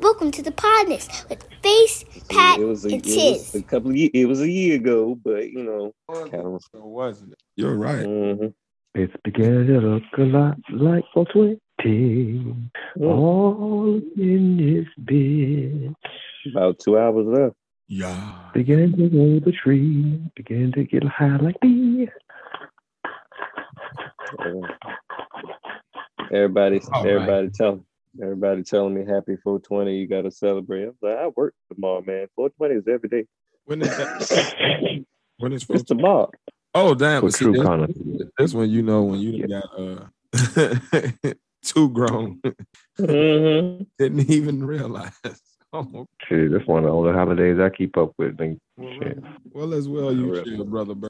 Welcome to the Podnas with Face, Pat, it was a, and it was Tiz. a couple of ye- it was a year ago, but you know, kind of. So wasn't it? You're right. mhm. It's beginning to look a lot like 420. All in this bed. About two hours left. Yeah. Beginning to roll the tree. Begin to get high like me. Uh, everybody, All right. everybody tell, everybody telling me happy 420. You got to celebrate. I'm like, I work tomorrow, man. 420 is every day. When is that? when is It's tomorrow. Oh damn! For but see, true this, connoisseurs. this one you know when you done got uh too grown, hmm didn't even realize. Oh, Shit, that's one of the only holidays I keep up with. Nigga. well, Shit. well, as well you Really? should, brother. Bro.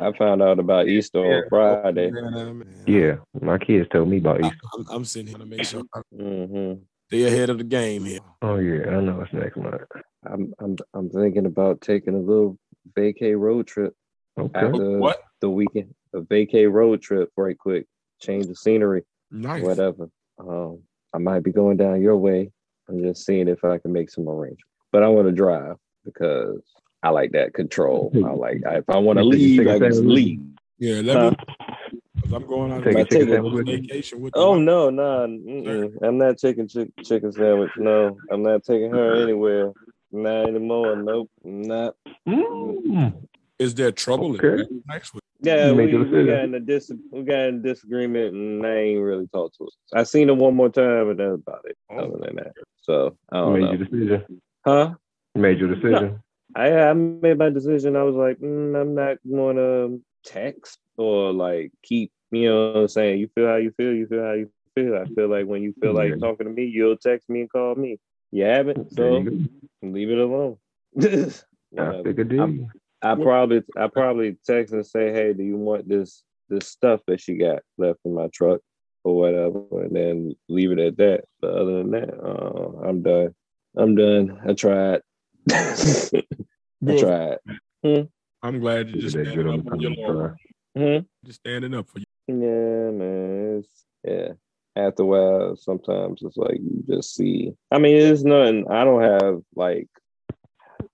I found out about Easter on Friday. Yeah, my kids told me about Easter. I'm, I'm sitting here to make sure I hmm stay ahead of the game here. Oh yeah, I know it's next month. I'm, I'm, I'm thinking about taking a little vacay road trip Okay. after What? the weekend. A vacay road trip, right quick, change the scenery. Nice. whatever. Um, I might be going down your way. I'm just seeing if I can make some arrangements. But I want to drive because I like that control. I like I, if I want to leave, take a I can family? leave. Yeah, let Huh? me. Cause I'm going on Take a a chicken sandwich with you? vacation with. Oh my- no, no, mm-mm. I'm not taking chick- chicken sandwich. No, I'm not taking her anywhere. Not anymore. Nope, not. Mm. Is there trouble Okay. in next week? Yeah, we, we got in a dis we got in a disagreement, and I ain't really talked to her. I seen her one more time, and that's about it. Other than that, so I don't made know. your decision. Huh? You made your decision. I I made my decision. I was like, mm, I'm not going to text or like keep, you know, what I'm saying you feel how you feel, you feel how you feel. I feel like when you feel like Yeah. talking to me, you'll text me and call me. You haven't, so you leave it alone. I Whatever. figured deal. I'm- I probably I probably text and say, hey, do you want this this stuff that she got left in my truck or whatever, and then leave it at that. But other than that, uh, I'm done. I'm done. I tried. I Well, tried. I'm glad you're just standing up for your common Lord. side. hmm Just standing up for you. Yeah, man. It's, yeah. After a while, sometimes it's like you just see. I mean, it's nothing. I don't have like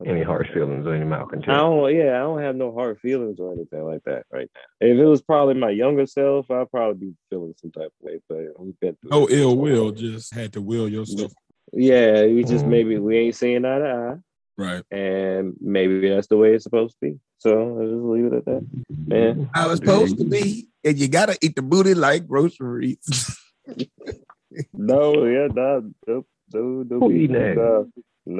Any hard feelings or any malcontent? I don't. Yeah, I don't have no hard feelings or anything like that right now. If it was probably my younger self, I'd probably be feeling some type of way. But we've been through. No ill will, just had to will yourself. Yeah, we just Mhm. maybe we ain't seeing eye to eye, Right. and maybe that's the way it's supposed to be. So I'll just leave it at that. Man. How it's supposed to be, and you gotta eat the booty like groceries. No, yeah, nah, no, no, no, Who beef,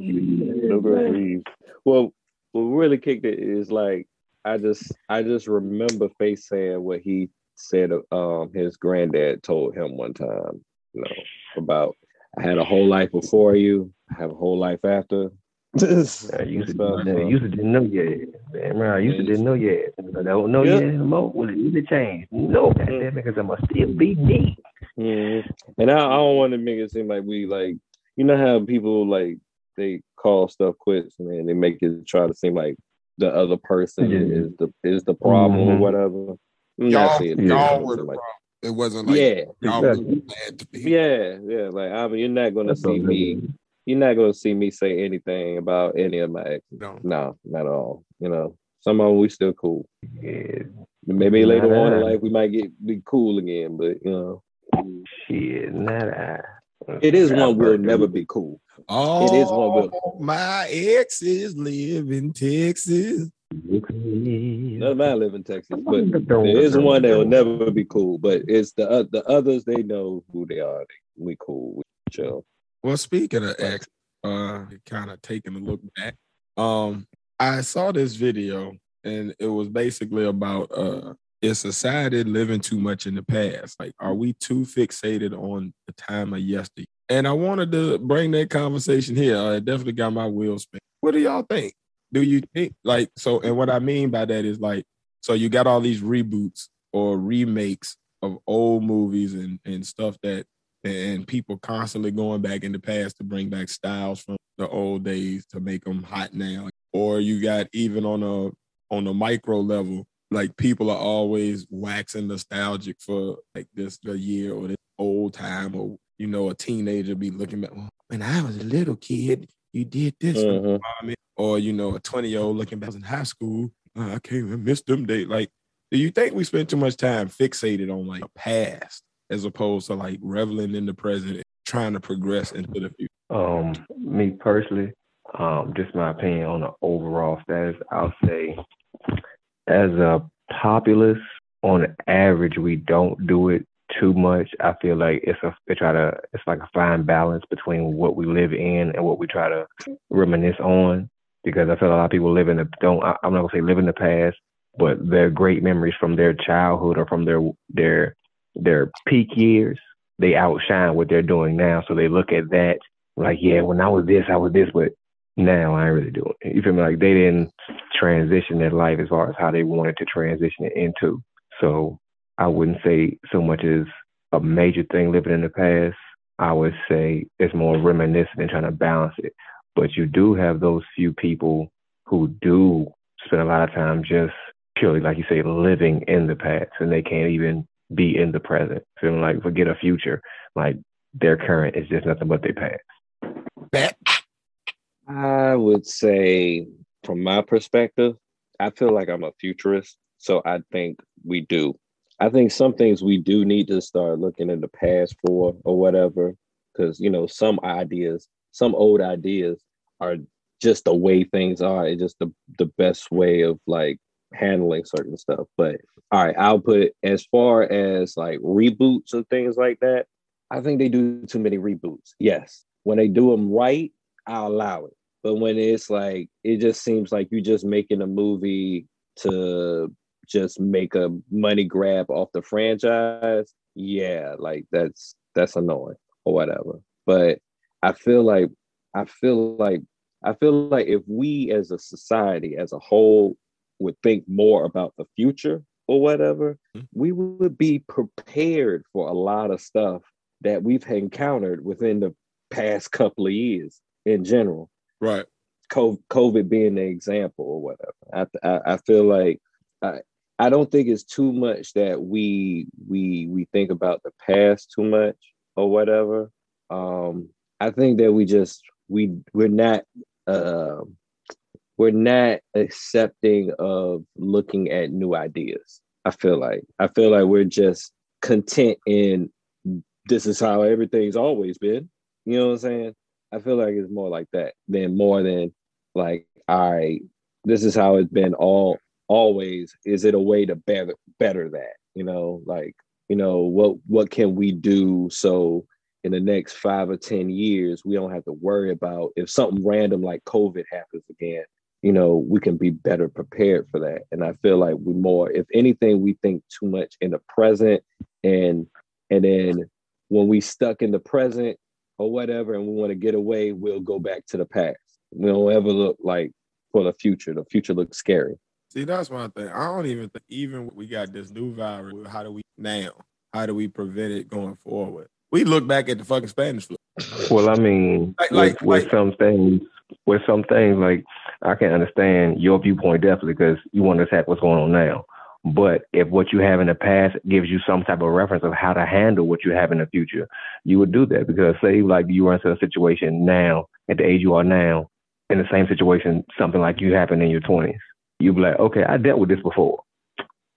eating that? nah, no groceries, no groceries. Well, what really kicked it is like I just, I just remember Face saying what he said. Um, his granddad told him one time, you know, about I had a whole life before you, I have a whole life after. I used to, Stuff, I used to didn't know yet. Damn right, I used to didn't know yet. I don't know Yeah. yet anymore. Will it really change? No, goddamn because I'm gonna still be me. Mhm. And I, I don't want to make it seem like we like, you know how people like they call stuff quits and then they make it try to seem like the other person Yeah. is the is the problem or Mhm. whatever. I'm y'all, yeah. y'all that, were the like, problem. It wasn't like yeah, y'all were Exactly. bad to be. yeah, yeah. Like I mean, you're not gonna That's see all me. You're not gonna see me say anything about any of my exes. No. No, not at all. You know, some of them we still cool. Yeah, Maybe later on in life we might get be cool again, but you know, shit, not I. it is one we'll never be cool. Oh, It is one will. my exes live in Texas. None of matter live in Texas, but there is one that will never be cool. But it's the uh, the others. They know who they are. They, we cool. We chill. Well, speaking of ex, uh, kind of taking a look back, um, I saw this video and it was basically about uh, is society living too much in the past? Like, are we too fixated on the time of yesterday? And I wanted to bring that conversation here. Uh, it definitely got my wheels spinning. What do y'all think? Do you think like so? And what I mean by that is like, so you got all these reboots or remakes of old movies and and stuff that and people constantly going back in the past to bring back styles from the old days to make them hot now. Or you got even on a on a micro level, like people are always waxing nostalgic for like this the year or this old time or you know, a teenager be looking back, well, when I was a little kid, you did this Mhm. Or, you know, a 20 year old looking back I was in high school. "Oh, I can't I miss them days. Like, do you think we spend too much time fixated on like the past as opposed to like reveling in the present, and trying to progress into the future? Um, me personally, um, just my opinion on the overall status, I'll say as a populace, on average, we don't do it too much. I feel like it's a they try to it's like a fine balance between what we live in and what we try to reminisce on. Because I feel a lot of people live in the don't I- I'm not gonna say live in the past, but their great memories from their childhood or from their their their peak years, they outshine what they're doing now. So they look at that like, yeah, when I was this, I was this, but now I ain't really doing it. You feel me? Like they didn't transition their life as far as how they wanted to transition it into. So I wouldn't say so much as a major thing living in the past. I would say it's more reminiscent and trying to balance it. But you do have those few people who do spend a lot of time just purely, like you say, living in the past and they can't even be in the present. Feeling like forget a future. Like their current is just nothing but their past. Back. I would say, from my perspective, I feel like I'm a futurist. So I think we do. I think some things we do need to start looking in the past for or whatever. Because, you know, some ideas, some old ideas are just the way things are. It's just the, the best way of like handling certain stuff. But all right, I'll put as far as like reboots and things like that. I think they do too many reboots. Yes. When they do them right, I'll allow it. But when it's like it just seems like you're just making a movie to just make a money grab off the franchise, yeah, like that's that's annoying or whatever. But I feel like I feel like I feel like if we as a society as a whole would think more about the future or whatever, Mhm. we would be prepared for a lot of stuff that we've encountered within the past couple of years in general. Right. Co- COVID being the example or whatever. I, I, I feel like I, I don't think it's too much that we we we think about the past too much or whatever. Um, I think that we just we we're not uh, we're not accepting of looking at new ideas. I feel like I feel like we're just content in this is how everything's always been. You know what I'm saying? I feel like it's more like that than more than like, all right, this is how it's been all always. Is it a way to better better that? You know, like, you know, what what can we do so in the next five or ten years we don't have to worry about if something random like COVID happens again, you know, we can be better prepared for that. And I feel like we more, if anything, we think too much in the present and and then when we stuck in the present or whatever and we want to get away, we'll go back to the past. We don't ever look like for the future. The future looks scary. See, that's my thing. I don't even think even we got this new virus. How do we now? How do we prevent it going forward? We look back at the fucking Spanish flu. Well, I mean, Like- with, like- with like- some things, with some things, like I can understand your viewpoint definitely because you want to attack what's going on now. But if what you have in the past gives you some type of reference of how to handle what you have in the future, you would do that because say like you run into a situation now at the age you are now, in the same situation, something like you happened in your twenties, you'd be like, okay, I dealt with this before.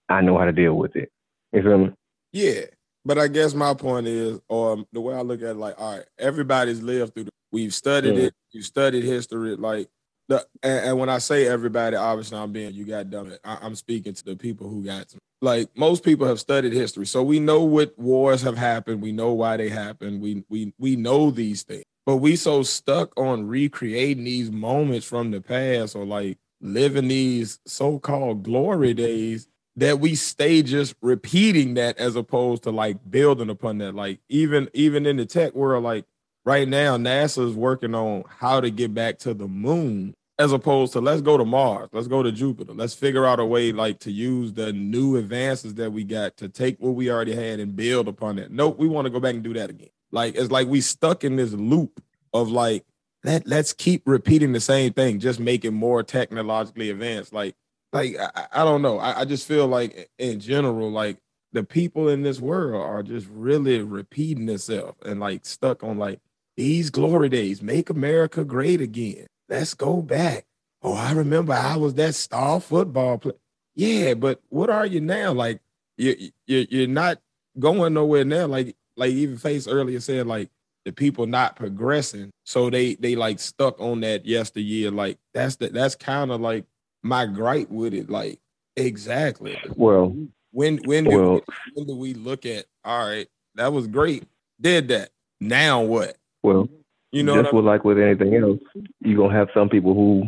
I know how to deal with it. You feel me? Yeah, but I guess my point is, or the way I look at it, like, all right, everybody's lived through. The, we've studied Mm. it. You studied history, like. And, and when I say everybody, obviously I'm being you got done. I, I'm speaking to the people who got some. Like most people have studied history, so we know what wars have happened. We know why they happened. We we we know these things, but we so stuck on recreating these moments from the past, or like living these so-called glory days that we stay just repeating that as opposed to like building upon that. Like even even in the tech world, like right now, NASA is working on how to get back to the moon as opposed to let's go to Mars, let's go to Jupiter, let's figure out a way like to use the new advances that we got to take what we already had and build upon that. Nope, we want to go back and do that again. Like it's like we stuck in this loop of like let let's keep repeating the same thing, just make it more technologically advanced. Like like I, I don't know. I, I just feel like in general, like the people in this world are just really repeating itself and like stuck on like these glory days, make America great again. Let's go back. Oh, I remember I was that star football player. Yeah, but what are you now? Like you you you're not going nowhere now. Like like even Face earlier said, like the people not progressing, so they they like stuck on that yesteryear. Like that's the, that's kind of like my gripe with it. Like exactly. Well, When when do Well- when do we look at all right? That was great. Did that. Now what? well, You know just what with like with anything else, you're gonna have some people who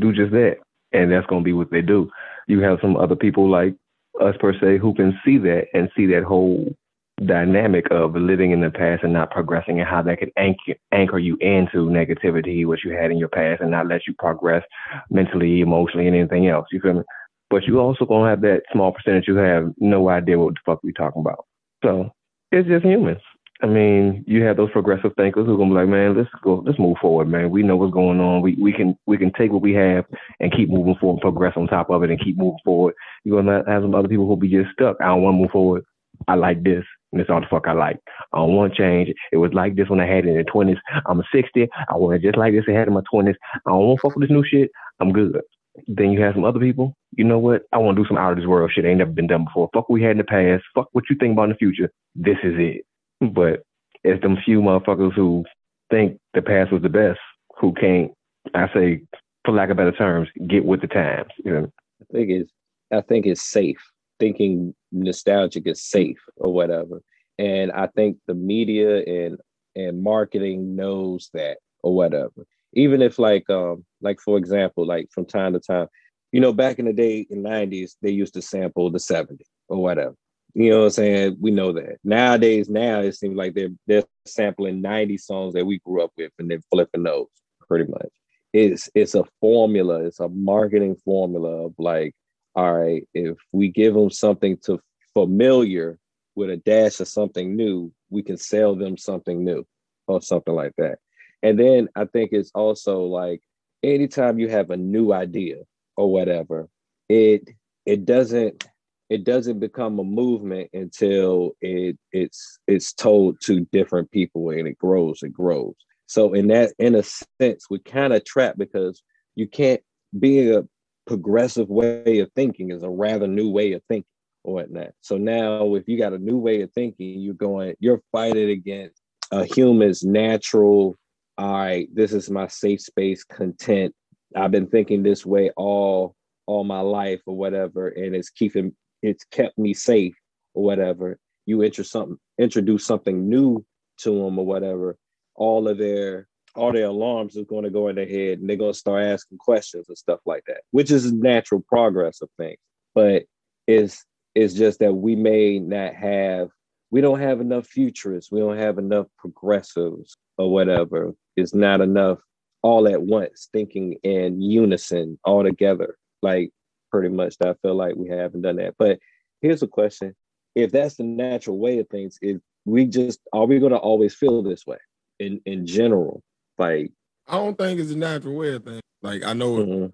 do just that, and that's gonna be what they do. You have some other people like us per se who can see that and see that whole dynamic of living in the past and not progressing and how that can anchor anchor you into negativity, what you had in your past, and not let you progress mentally, emotionally, and anything else. You feel me? But you also gonna have that small percentage who have no idea what the fuck we talking about. So it's just humans. I mean, you have those progressive thinkers who are gonna be like, man, let's go, let's move forward, man. We know what's going on. We we can we can take what we have and keep moving forward, and progress on top of it, and keep moving forward. You're gonna have some other people who'll be just stuck. I don't want to move forward. I like this, and that's all the fuck I like. I don't want to change. It was like this when I had it in the twenties. I'm a sixty. I want it just like this I had in my twenties. I don't want to fuck with this new shit. I'm good. Then you have some other people. You know what? I want to do some out of this world shit. Ain't never been done before. Fuck what we had in the past. Fuck what you think about in the future. This is it. But it's them few motherfuckers who think the past was the best, who can't, I say, for lack of better terms, get with the times. You know? I think it's I think it's safe. Thinking nostalgic is safe or whatever. And I think the media and and marketing knows that or whatever. Even if like um like for example, like from time to time, you know, back in the day in 90s, they used to sample the 70s or whatever. You know what I'm saying? We know that. Nowadays, now it seems like they're they're sampling 90 songs that we grew up with and they're flipping those pretty much. It's it's a formula, it's a marketing formula of like, all right, if we give them something to familiar with a dash of something new, we can sell them something new or something like that. And then I think it's also like anytime you have a new idea or whatever, it it doesn't it doesn't become a movement until it it's it's told to different people and it grows and grows. So in that in a sense, we're kind of trapped because you can't be a progressive way of thinking is a rather new way of thinking or whatnot. So now if you got a new way of thinking, you're going, you're fighting against a human's natural, all right, this is my safe space content. I've been thinking this way all all my life or whatever, and it's keeping it's kept me safe or whatever. You introduce something, introduce something new to them or whatever. All of their all their alarms is going to go in their head, and they're going to start asking questions and stuff like that, which is natural progress of things. But it's it's just that we may not have we don't have enough futurists, we don't have enough progressives or whatever. It's not enough all at once thinking in unison all together. Like pretty much I feel like we haven't done that. But here's a question. If that's the natural way of things, if we just are we gonna always feel this way in in general? Like I don't think it's a natural way of thing. Like I know mhm,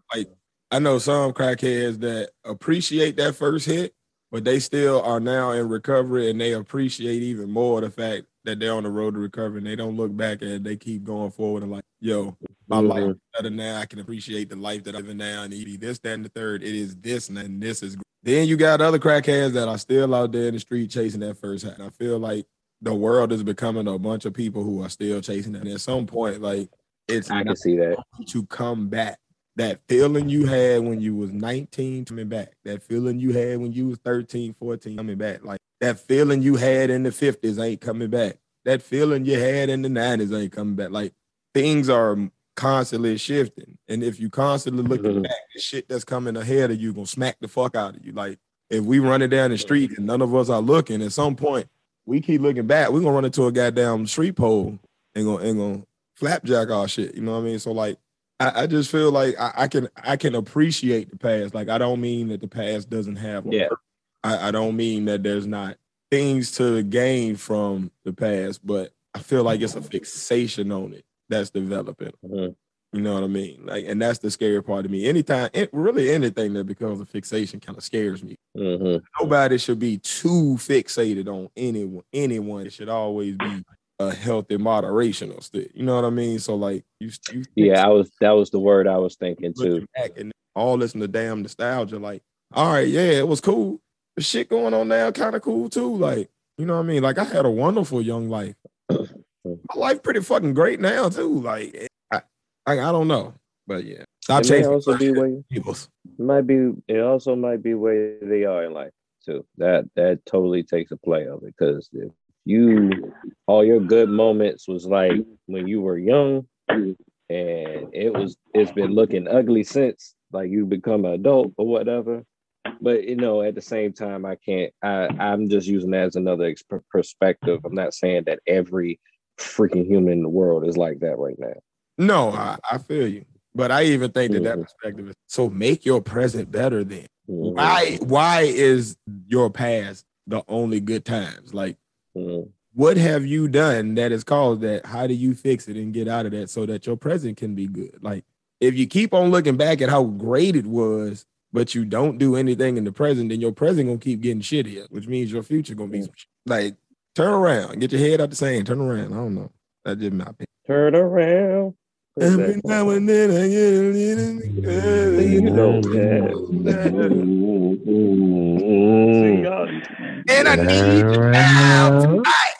I know some crackheads that appreciate that first hit, but they still are now in recovery and they appreciate even more the fact that they're on the road to recovery and they don't look back at it. They keep going forward and like, yo, my life is better now. I can appreciate the life that I'm in now and eat this, that, and the third. It is this and this is great. Then you got other crackheads that are still out there in the street chasing that first. And I feel like the world is becoming a bunch of people who are still chasing that. And at some point, like it's I can see that. to come back. That feeling you had when you was 19 coming back. That feeling you had when you was 13, 14 coming back. Like that feeling you had in the 50s ain't coming back. That feeling you had in the 90s ain't coming back. Like things are constantly shifting. And if you constantly looking Mhm. back, the shit that's coming ahead of you gonna smack the fuck out of you. Like if we running down the street and none of us are looking, at some point we keep looking back, we're gonna run into a goddamn street pole and gonna and gonna flapjack our shit. You know what I mean? So like I, I just feel like I, I can I can appreciate the past. Like I don't mean that the past doesn't have a Yeah. purpose. I, I don't mean that there's not things to gain from the past, but I feel like it's a fixation on it that's developing. Mhm. You know what I mean? Like, and that's the scary part of me. Anytime, it, really anything that becomes a fixation kind of scares me. Mhm. Nobody should be too fixated on anyone. Anyone it should always be a healthy moderation of still. You know what I mean? So like you, you Yeah, I was that was the word I was thinking too. back and all this in the damn nostalgia. Like, all right, yeah, it was cool. The shit going on now, kind of cool too. Like, you know what I mean? Like, I had a wonderful young life. My life pretty fucking great now too. Like, eh, I, I, I don't know, but yeah, stop It may also be where evils. might be it also might be where they are in life too. That that totally takes a play of it because if you all your good moments was like when you were young and it was it's been looking ugly since like you become an adult or whatever. But you know, at the same time, I can't. I I'm just using that as another ex- perspective. I'm not saying that every freaking human in the world is like that right now. No, I, I feel you, but I even think that that Mhm. perspective is so make your present better. Then Mhm. why why is your past the only good times? Like, Mhm. what have you done that has caused that? How do you fix it and get out of that so that your present can be good? Like, if you keep on looking back at how great it was, but you don't do anything in the present, then your present gonna keep getting shittier, which means your future gonna be some shit. like turn around, get your head out the sand, turn around. I don't know. That's just my opinion. Turn around. Every now and then I get a little. You know, See, Mm. And I need you now tonight.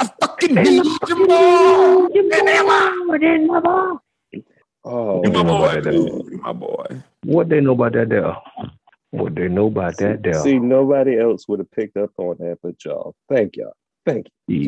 I fucking need you more than ever. Oh, You my know boy, about that. dude. You my boy. What they know about that there? What they know about that there? See, nobody else would have picked up on that but y'all. Thank y'all. Thank you.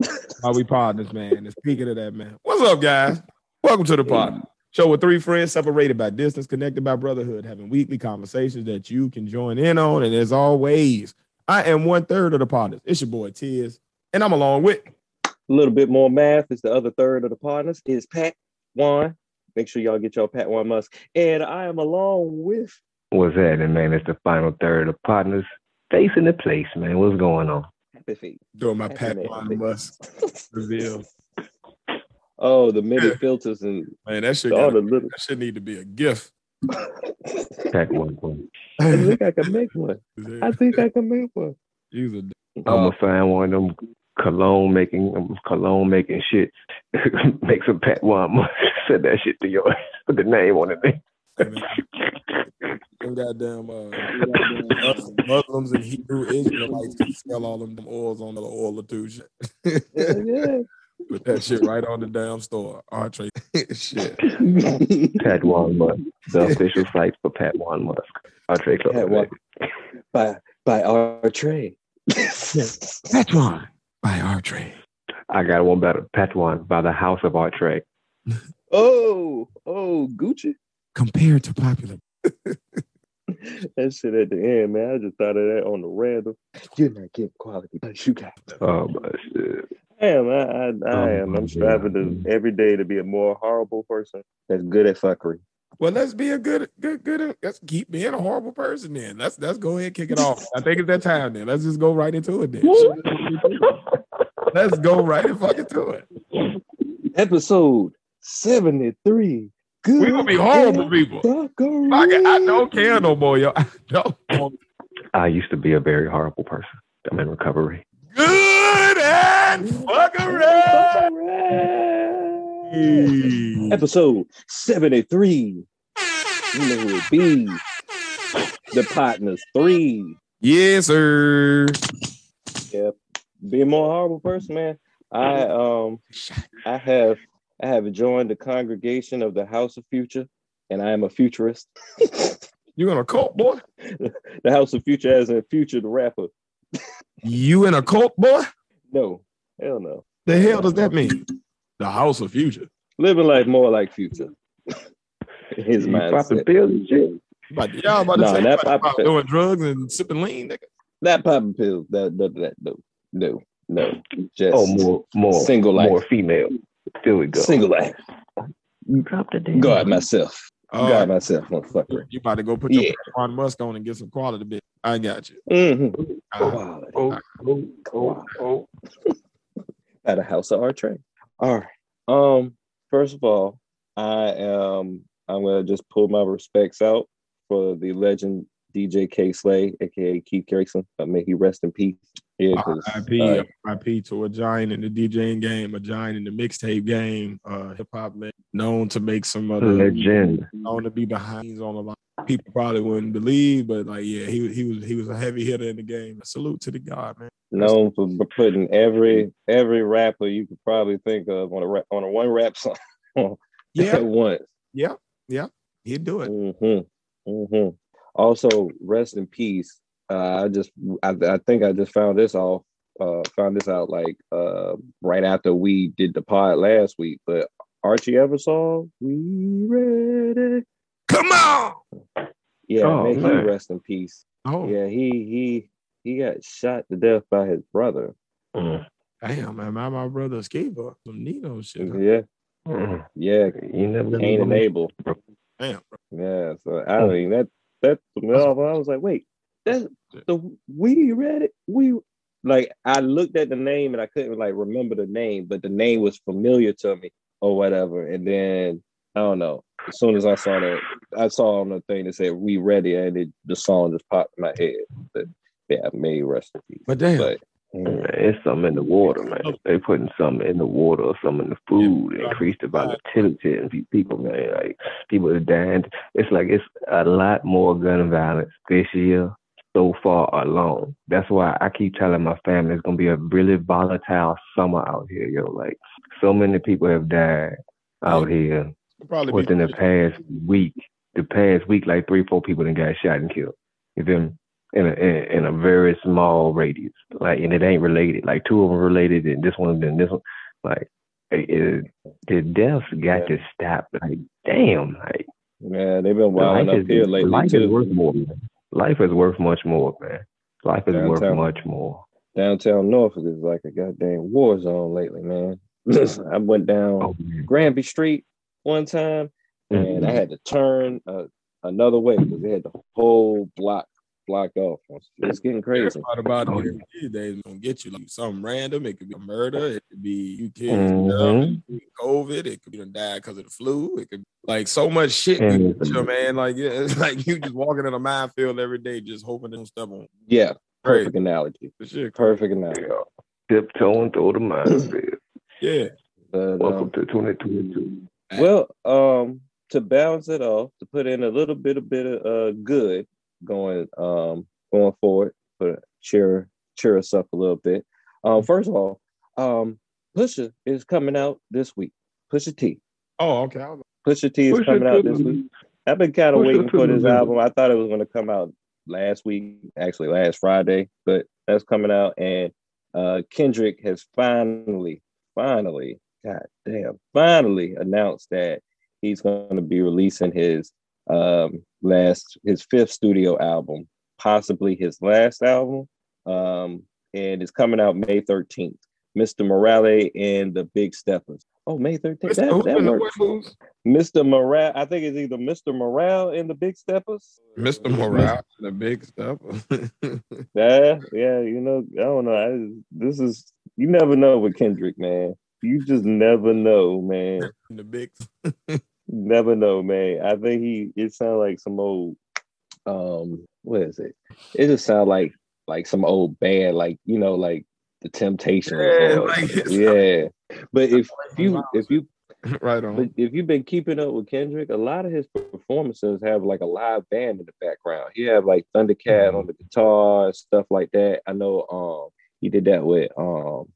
Yeah. How we partners, man. And speaking of that, man, what's up, guys? Welcome to the pod. Show with three friends separated by distance, connected by brotherhood, having weekly conversations that you can join in on. And as always, I am one third of the Podnas. It's your boy Tiz, and I'm along with. A little bit more math is the other third of the Podnas. Is Pat One. Make sure y'all get your Pat One Musk. And I am along with What's happening, man? It's the final third of Podnas facing the place, man. What's going on? Happy Feet. doing my Happy Pat man. Ron Musk reveal. Oh, the mini filters and Man, that shit, all gotta, the little. that shit need to be a gift. Pack one one. I think I can make one. I think I can make one. Use a I'm gonna find one of them cologne making um, cologne making shit. Make some Pat one. Send that shit to yours. Put the name on it. them goddamn uh, Muslims and Hebrew Israelites can sell all them oils on the oil of two shit. Yeah, yeah. Put that shit right on the damn store. Entree shit. Pat One Musk, the official site for Pat One Musk. Entree Club. Pat One. by by our trade. Artray. I got one better. Pat One by the House of Artre. oh, oh, Gucci. Compared to popular. That shit at the end, man. I just thought of that on the random. You're not getting quality, but you got. Oh my shit. I am. I, I, I Oh, am. I'm striving to every day to be a more horrible person that's good at fuckery. Well, let's be a good, good, good. Let's keep being a horrible person then. Let's let's go ahead and kick it off. I think it's that time then. Let's just go right into it then. let's go right and fucking to it. Episode 73. Good We gonna be horrible people. fuckery. I, I don't care no more, yo. I don't. I used to be a very horrible person. I'm in recovery. Good and fuckery. Episode 73. You know who it be. The Podnas three. Yes, sir. Be a more horrible person, man. I um I have I have joined the congregation of the House of Future, and I am a futurist. You in a cult, boy? The House of Future as in Future the rapper. You in a cult, boy? No, hell no. The hell does that mean? The House of Future. Living life more like Future. His You popping mindset. pills and shit. But y'all about to No, say that- about, about doing drugs and sipping lean, nigga. Not popping pills. That, that, that, no, no, no. Just Oh, more, more, Single life. more female. There we go. single life. You dropped the damn. Guard myself. Oh, Guard myself on fuckery. you about to go put your Yeah. Ron Musk on and get some quality bit. I got you. Mm-hmm. Uh, Oh, oh, oh, oh. At a house of our trade. All right. Um. First of all, I am. I'm gonna just pull my respects out for the legend DJ Kay Slay, aka Keith Grayson. Uh, may he rest in peace. Yeah, 'cause, RIP, uh, RIP to a giant in the DJing game, a giant in the mixtape game, uh, hip hop legend, known to make some other Legend. known to be behind on a lot. People probably wouldn't believe, but like, yeah, he he was he was a heavy hitter in the game. Salute to the god, man. known for putting every every rapper you could probably think of on a rap, on a one rap song Yeah, at once. yeah, yeah. He'd do it. hmm hmm Also, rest in peace. Uh, I just, I, I think I just found this off, uh, found this out like uh, right after we did the pod last week. But Archie Eversole, we ready? Come on. Yeah, Oh, may he man. rest in peace. Oh, Yeah, he he he got shot to death by his brother. Mm. damn, man. My, my brother Skiba, some Nino shit. huh? Yeah, Mm. yeah, You never Cain and Abel. Damn. Yeah, so I mean that that I was like, wait, that's the we read it. We like I looked at the name and I couldn't like remember the name, but the name was familiar to me or whatever. And then I don't know. As soon as I saw that, I saw on the thing that said "We Ready," and it, the song just popped in my head. But yeah, may rest in peace. But damn, But Man, it's something in the water, man. Oh. They putting something in the water or something in the food, increased the volatility in people, man. Like people are dying. It's like it's a lot more gun violence this year so far alone. That's why I keep telling my family it's gonna be a really volatile summer out here, yo. Like so many people have died out oh. here It'll probably within the past week. The past week, like three, four people that got shot and killed. You feel me? In a in, a very small radius, like, and it ain't related. Like two of them related, and this one, then this one. Like, it, the deaths got to stop. Like, damn, like yeah, they've been wilding up is here lately life is worth more. Man. Life is worth much more, man. Life is worth much more. Downtown Norfolk is like a goddamn war zone lately, man. I went down Oh. Granby Street one time, and I Mhm. had to turn uh, another way because they had the whole block blocked off. It's getting crazy. part about Oh, it these days gonna get you like something random. It could be a murder. It could be you kids Mhm. it could be COVID. It could be done died because of the flu. It could be, like so much shit. And you it's- get you, man, like yeah, it's like you just walking in a minefield every day, just hoping they don't step on. Yeah, Right. perfect analogy. The shit. Perfect analogy. Yeah. Tiptoeing through the minefield. Yeah. But, Welcome um, to 2022. well, um, to balance it off, to put in a little bit of bit of uh, good going um going forward, for cheer cheer us up a little bit. Um, first of all, um, Pusha is coming out this week. Pusha T. Oh, okay. Pusha T is Push it coming out this week. I've been kind of waiting for this album. I thought it was going to come out last week, actually last Friday, but that's coming out. And uh, Kendrick has finally, finally, god damn, finally announced that he's going to be releasing his um, last, his fifth studio album, possibly his last album, um, and it's coming out May thirteenth. Mr. Morale and the Big Steppers. Oh, May 13th. Mr. That, that works. Mr. Morale. I think it's either Mr. Morale and the Big Steppers. Mr. Morale, and the big stuff. Yeah, yeah. You know, I don't know. I, this is you never know with Kendrick, man. You just never know, man. the big. Never know, man. I think he. It sounds like some old. Um, what is it? It just sounds like like some old band, like you know, like the Temptations. Yeah, like yeah. But if you if you right on. if you've been keeping up with Kendrick, a lot of his performances have like a live band in the background. He have like Thundercat on the guitar, stuff like that. I know um he did that with um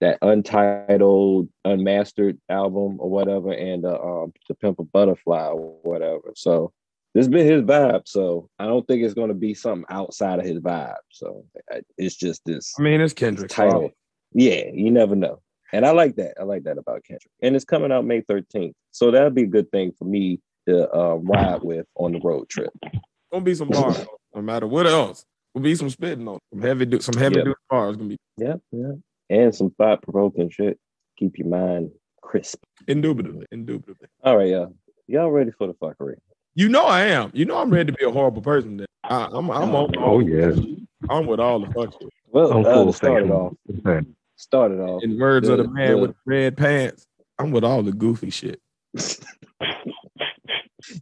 that untitled, unmastered album or whatever, and uh, um the Pimp a Butterfly or whatever. So this been his vibe. So I don't think it's gonna be something outside of his vibe. So it's just this I mean, it's Kendrick. title. Yeah, you never know. And I like that. I like that about Kendrick. And it's coming out May 13th. So that'll be a good thing for me to uh, ride with on the road trip. Gonna be some bars, no matter what else. Gonna be some spitting on some heavy, du- some heavy Yep. duty bars. Gonna be Yeah, yeah. And some thought provoking shit. Keep your mind crisp. indubitably, indubitably. All right, y'all. Y'all ready for the fuckery? You know I am. You know I'm ready to be a horrible person. Then I, I'm, I'm on. Oh, yeah. I'm with all the fuck shit. Well, I'm uh, full to start it off. Okay. Start it off. In words of The- the man the- with the red pants, I'm with all the goofy shit.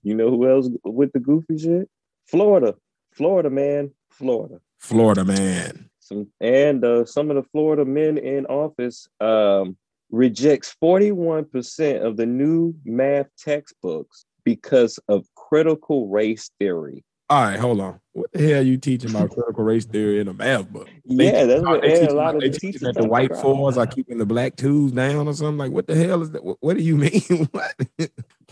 you know who else with the goofy shit? Florida, Florida man, Florida, Florida man. Some and uh, some of the Florida men in office um, rejects forty one percent of the new math textbooks because of critical race theory. All right, hold on. What the hell are you teaching about critical race theory in a math book? They yeah, that's what they teach a lot of they teaching teachers that the white fours are keeping the black twos down or something. Like, what the hell is that? What, what do you mean? what?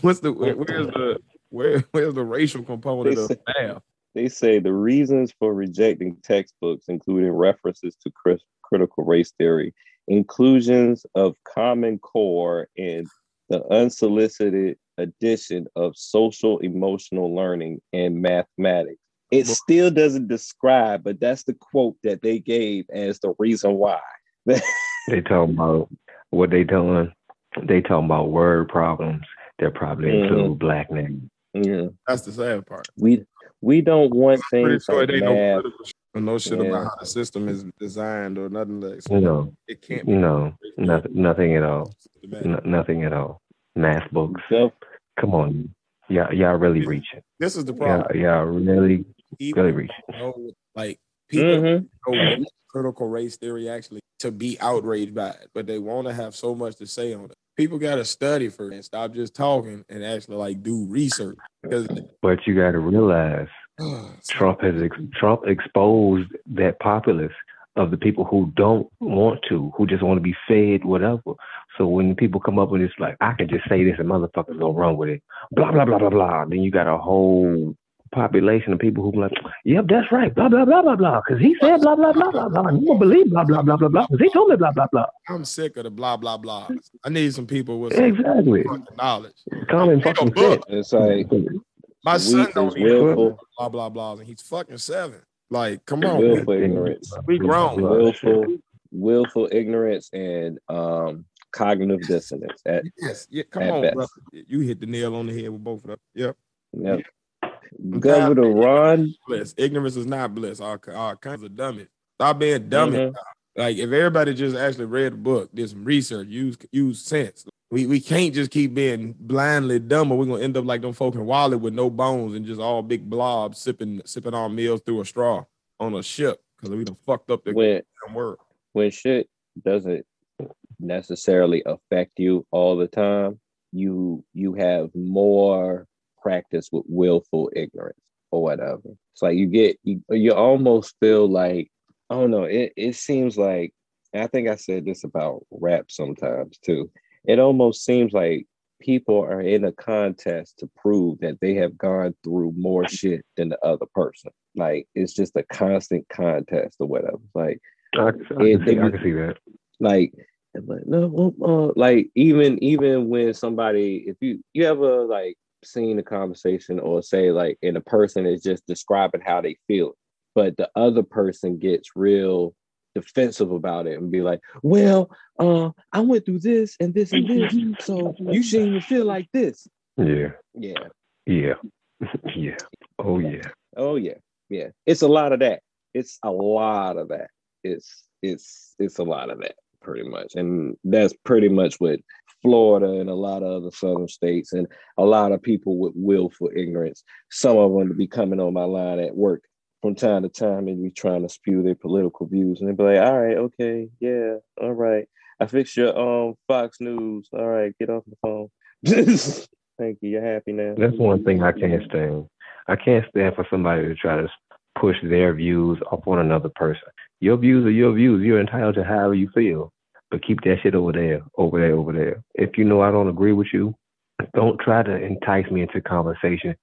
What's the where, where's the where where's the racial component of math? They say the reasons for rejecting textbooks, including references to cris- critical race theory, inclusions of Common Core, and the unsolicited addition of social emotional learning and mathematics. It still doesn't describe, but that's the quote that they gave as the reason why. They talking about what they doing. They talking about word problems that probably Mhm. include black names. Yeah. That's the sad part. We we don't want Pretty things sure like it ain't no math. critical shit no shit Yeah. about how the system is designed or nothing like You know, It can't be no, nothing, nothing at all. systematic. N- nothing at all. Math books. Gov- Come on, y'all, y'all really reaching. This is the Y'all, problem. y'all really, Even really reaching. know, like people Mhm. know what critical race theory actually to be outraged by it, but they want to have so much to say on it. People got to study for it and stop just talking and actually like do research because But you got to realize oh, Trump has ex- Trump exposed that populace of the people who don't want to, who just want to be fed whatever. So when people come up and it's like I can just say this and motherfuckers gonna run with it, blah blah blah blah blah. Then you got a whole population of people who be like, yep, that's right, blah blah blah blah blah, because he said blah blah blah blah blah. You won't believe blah blah blah blah blah, because he told me blah blah blah. I'm sick of the blah blah blah. I need some people with some Exactly, knowledge. common fucking book. It's like. My son don't even willful. blah blah blah, and he's fucking seven. Like, come on, willful man. ignorance. we grown. willful willful ignorance and um cognitive dissonance at Yes, yeah, come At on, best. brother. You hit the nail on the head with both of them. Yep. yep. Governor ron bliss. Ignorance is not bliss. Our, our kinds of dummies. Stop being dummy. Mhm. Like if everybody just actually read a book, did some research, use use sense. We we can't just keep being blindly dumb, or we're gonna end up like them folk in WALL-E with no bones and just all big blobs sipping sipping our meals through a straw on a ship because we done fucked up the when damn world. when shit doesn't necessarily affect you all the time you you have more practice with willful ignorance or whatever. It's like you get you, you almost feel like i don't know it, it seems like and i think i said this about rap sometimes too. It almost seems like people are in a contest to prove that they have gone through more shit than the other person. Like it's just a constant contest or whatever. Like I, I, can It- see, it I can see that. like like no uh, like even even when somebody if you you ever like seen a conversation or say like and a person is just describing how they feel but the other person gets real defensive about it and be like well uh i went through this and this and this so you shouldn't even feel like this. Yeah, yeah. Yeah, yeah. Oh yeah. oh yeah. Yeah. It's a lot of that. It's a lot of that. It's it's it's a lot of that pretty much. And that's pretty much what florida and a lot of other southern states and a lot of people with willful ignorance some of them to be coming on my line at work from time to time and be trying to spew their political views and they be like all right okay yeah all right i fixed your um fox news all right get off the phone thank you you're happy now That's one thing I can't stand. I can't stand for somebody to try to push their views up on another person. Your views are your views. You're entitled to however you feel. But keep that shit over there, over there, over there. If you know I don't agree with you, don't try to entice me into conversation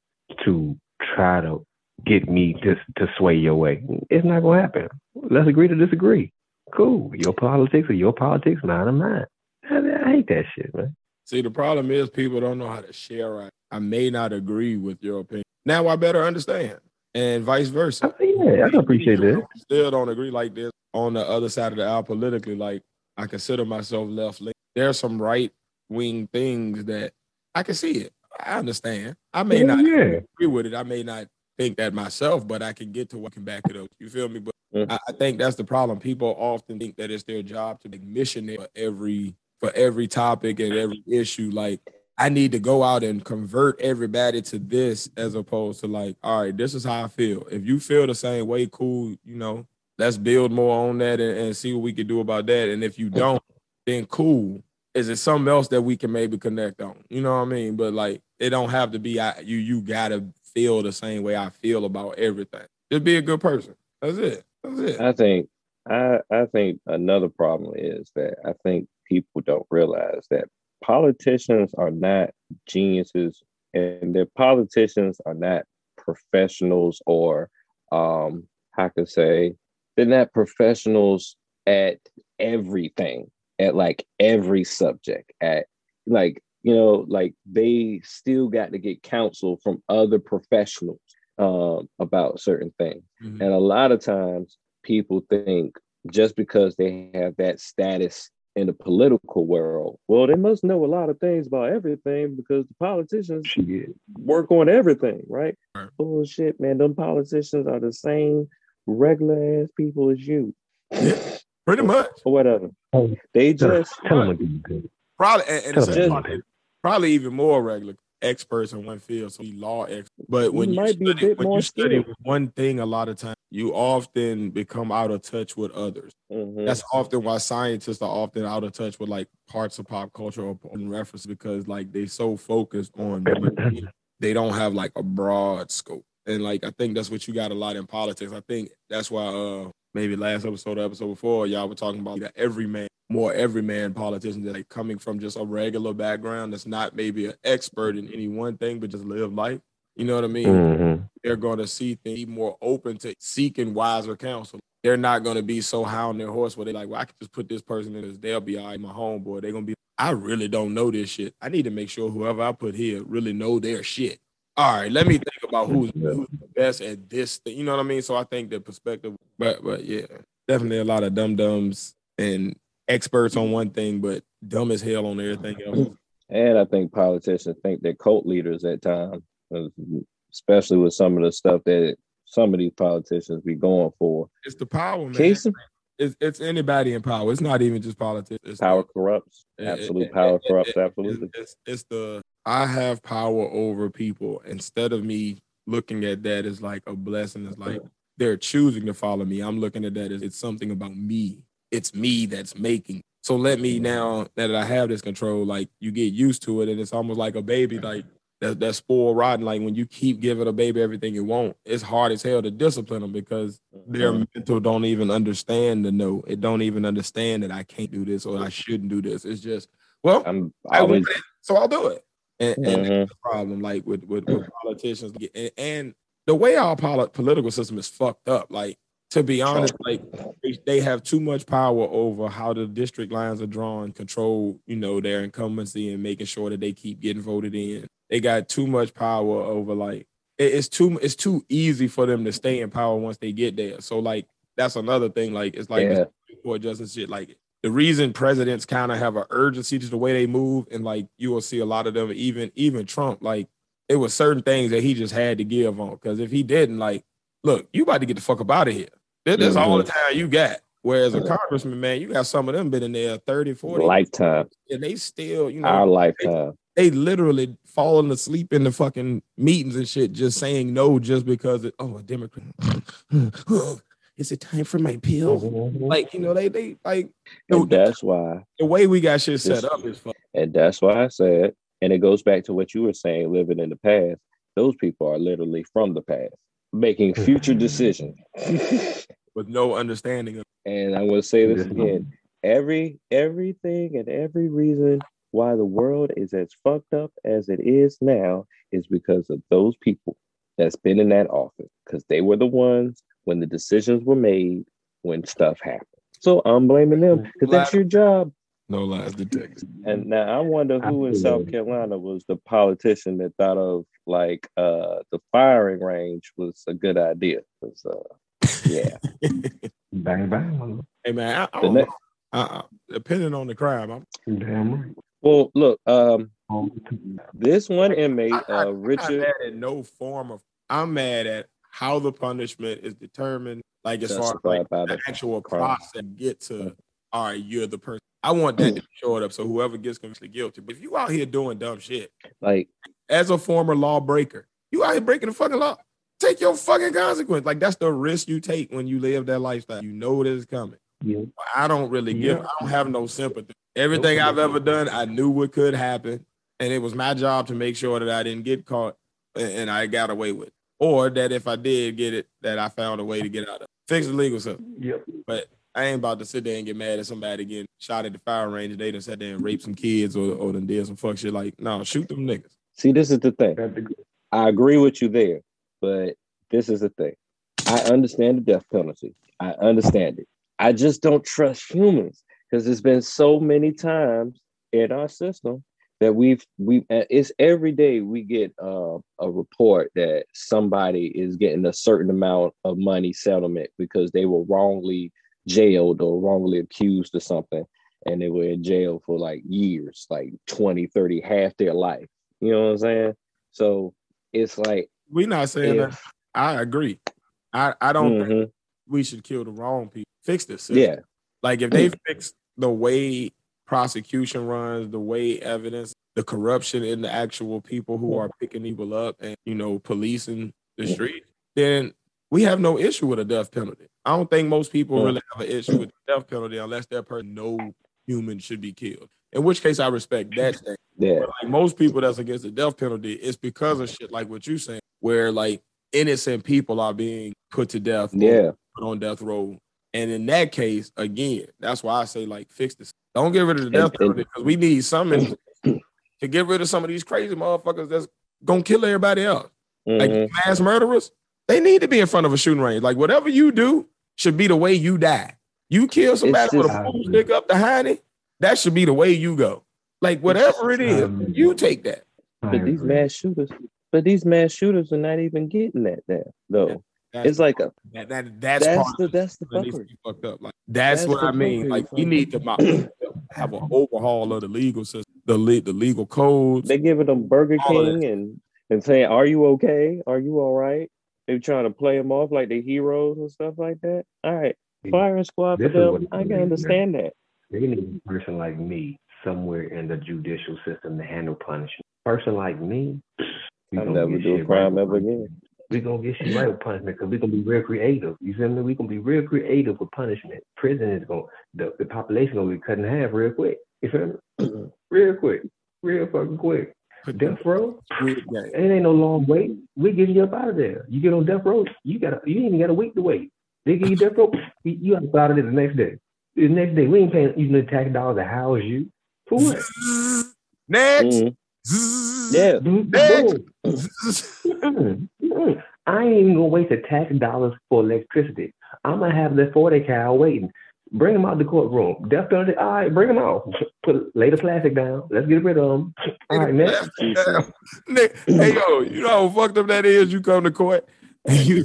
to try to get me to to sway your way. It's not gonna happen. Let's agree to disagree. Cool. Your politics are your politics, mine are mine. I, I hate that shit, man. See, the problem is people don't know how to share right. I may not agree with your opinion. Now I better understand. And vice versa. I, yeah, I can appreciate that. Still don't agree like this on the other side of the aisle politically. Like I consider myself left leaning. There's some right wing things that I can see it. I understand. I may Yeah, not yeah. agree with it. I may not think that myself, but I can get to what can back it up. You feel me? But. I, I think that's the problem. People often think that it's their job to be missionary for every for every topic and every issue. Like I need to go out and convert everybody to this as opposed to like, all right, this is how I feel. If you feel the same way, cool, you know, let's build more on that and, and see what we can do about that. And if you don't, then cool. Is it something else that we can maybe connect on? You know what I mean? But like, it don't have to be I, you. You gotta feel the same way I feel about everything. Just be a good person. That's it. That's it. I think I I think another problem is that I think people don't realize that politicians are not geniuses and their politicians are not professionals or um how can say they're not professionals at everything at like every subject at like you know like they still got to get counsel from other professionals um, about certain things mm-hmm. and a lot of times people think just because they have that status in the political world, well, they must know a lot of things about everything because the politicians work on everything, right? right? Bullshit, man. Them politicians are the same regular ass people as you. Yeah, Pretty much. Or whatever. They just probably, probably and, and it's just, probably even more regular experts in one field, so we law expert. But when you, study, when you study one thing, a lot of times you often become out of touch with others. Mm-hmm. That's often why scientists are often out of touch with like parts of pop culture or reference because like they so focused on they don't have like a broad scope. And like I think that's what you got a lot in politics. I think that's why uh maybe last episode or episode before y'all were talking about that every man more everyman politicians that are coming from just a regular background that's not maybe an expert in any one thing, but just live life. You know what I mean? Mm-hmm. They're going to see things more open to seeking wiser counsel. They're not going to be so high on their horse where they're like, well, I can just put this person in this. They'll be all right, my homeboy. They're going to be, I really don't know this shit. I need to make sure whoever I put here really know their shit. All right, let me think about who's, who's the best at this thing. You know what I mean? So I think the perspective, but but yeah, definitely a lot of dum dums and experts on one thing, but dumb as hell on everything else. And I think politicians think they're cult leaders at times, especially with some of the stuff that some of these politicians be going for. It's the power, man. Case it's, it's anybody in power. It's not even just politics. It's power the, corrupts. Absolute it, power it, corrupts. absolutely. It's, it's the I have power over people instead of me looking at that as like a blessing. It's like they're choosing to follow me. I'm looking at that as it's something about me it's me that's making. So let me now that I have this control, like you get used to it, and it's almost like a baby, like that that spoiled rotten. Like when you keep giving a baby everything it want, it's hard as hell to discipline them because their mental don't even understand the no. It don't even understand that I can't do this or I shouldn't do this. It's just well, I'm always, I so I'll do it. And, mm-hmm. and the problem, like with with, with politicians, and, and the way our political system is fucked up, like to be honest, like they have too much power over how the district lines are drawn, control, you know, their incumbency and making sure that they keep getting voted in. They got too much power over like it's too it's too easy for them to stay in power once they get there. So like that's another thing. Like it's like yeah. court justice shit. Like the reason presidents kind of have an urgency to the way they move, and like you will see a lot of them, even even Trump, like it was certain things that he just had to give on. Because if he didn't, like, look, you about to get the fuck up out of here. That's mm-hmm. all the time you got. Whereas a congressman, man, you got some of them been in there 30, 40 lifetime. And they still, you know, our lifetime. They, they literally falling asleep in the fucking meetings and shit, just saying no just because it, oh, a Democrat. Is it time for my pill? Mm-hmm. Like, you know, they they like and that's why the way we got shit set up is fun. And that's why I said, and it goes back to what you were saying, living in the past. Those people are literally from the past making future decisions with no understanding of and I'm gonna say this again. Every everything and every reason why the world is as fucked up as it is now is because of those people that's been in that office. Because they were the ones when the decisions were made when stuff happened. So I'm blaming them because that's your job. No lies detected. And now I wonder who in South Carolina was the politician that thought of like uh the firing range was a good idea. Uh, yeah. bang bang. Hey man, I, I don't next, know. Uh, depending on the crime, I'm damn right. Well, look, um, this one inmate, I, I, uh, Richard. I'm mad at no form of. I'm mad at how the punishment is determined, like as far as like the actual process get to. All right, you're the person I want that to be shored up so whoever gets convicted guilty. But if you out here doing dumb shit, Like as a former lawbreaker, you out here breaking the fucking law. Take your fucking consequence. Like that's the risk you take when you live that lifestyle. You know that it's coming. Yeah. I don't really give. Yeah. I don't have no sympathy. Everything. I've ever done, I knew what could happen, and it was my job to make sure that I didn't get caught and and I got away with, it. Or that if I did get it, that I found a way to get out of. it. Fix the legal stuff. Yep. But I ain't about to sit there and get mad at somebody getting shot at the fire range. and They done sat there and raped some kids or or done did some fuck shit. Like, no, shoot them niggas. see, this is the thing. I agree with you there, but this is the thing. I understand the death penalty. I understand it. I just don't trust humans because there's been so many times in our system that we've we it's every day we get uh, a report that somebody is getting a certain amount of money settlement because they were wrongly jailed or wrongly accused of something and they were in jail for like years like 20 30 half their life you know what i'm saying so it's like we're not saying that. I agree. I I don't think Mhm. we should kill the wrong people. Fix this. system. yeah Like if they fix the way prosecution runs, the way evidence, the corruption in the actual people who are picking people up and you know policing the street, then we have no issue with a death penalty. I don't think most people really have an issue with the death penalty unless that person no human should be killed. In which case, I respect that. Thing. yeah But like most people that's against the death penalty, it's because of shit like what you're saying, where like innocent people are being put to death. yeah put on death row. And in that case, again, that's why I say like fix this. Don't get rid of the death penalty because we need something to get rid of some of these crazy motherfuckers that's gonna kill everybody else. Like Mhm. mass murderers, they need to be in front of a shooting range. Like whatever you do should be the way you die. You kill somebody with a just- pool stick up the hiney, that should be the way you go. Like whatever it is, you take that. But these mass shooters but these mass shooters are not even getting that there though That's it's like a that, that that's, that's part the of that's the that needs to be fucked up. Like that's, That's what I mean. Like we need to mo- have an overhaul of the legal system, the le- the legal codes. they giving them burger king and and saying are you okay? Are you all right? They trying to play them off like they heroes and stuff like that. All right firing squad for This is them. I can man. understand that. They need a person like me somewhere in the judicial system to handle punishment. person like me, i'll never do a crime right ever with again we gonna get you right with punishment because we're gonna be real creative. You feel me? We gonna be real creative with punishment. Prison is gonna the, the population gonna be cut in half real quick. You feel me? real quick, real fucking quick. Death row, it ain't no long wait. We're getting you up out of there. You get on death row, you got you ain't even got a week to wait. They give you death row, you, you out out of there the next day. The next day, we ain't paying you the tax dollars to house you. For what? Next. Mhm. yeah Next. boom. Mm-mm. I ain't even gonna waste the tax dollars for electricity. I'm gonna have the 40 cal waiting. Bring them out the courtroom. Death penalty. All right, bring them out. Put lay the plastic down. Let's get rid of them. All right, next. Hey yo, you know how fucked up that is? You come to court and you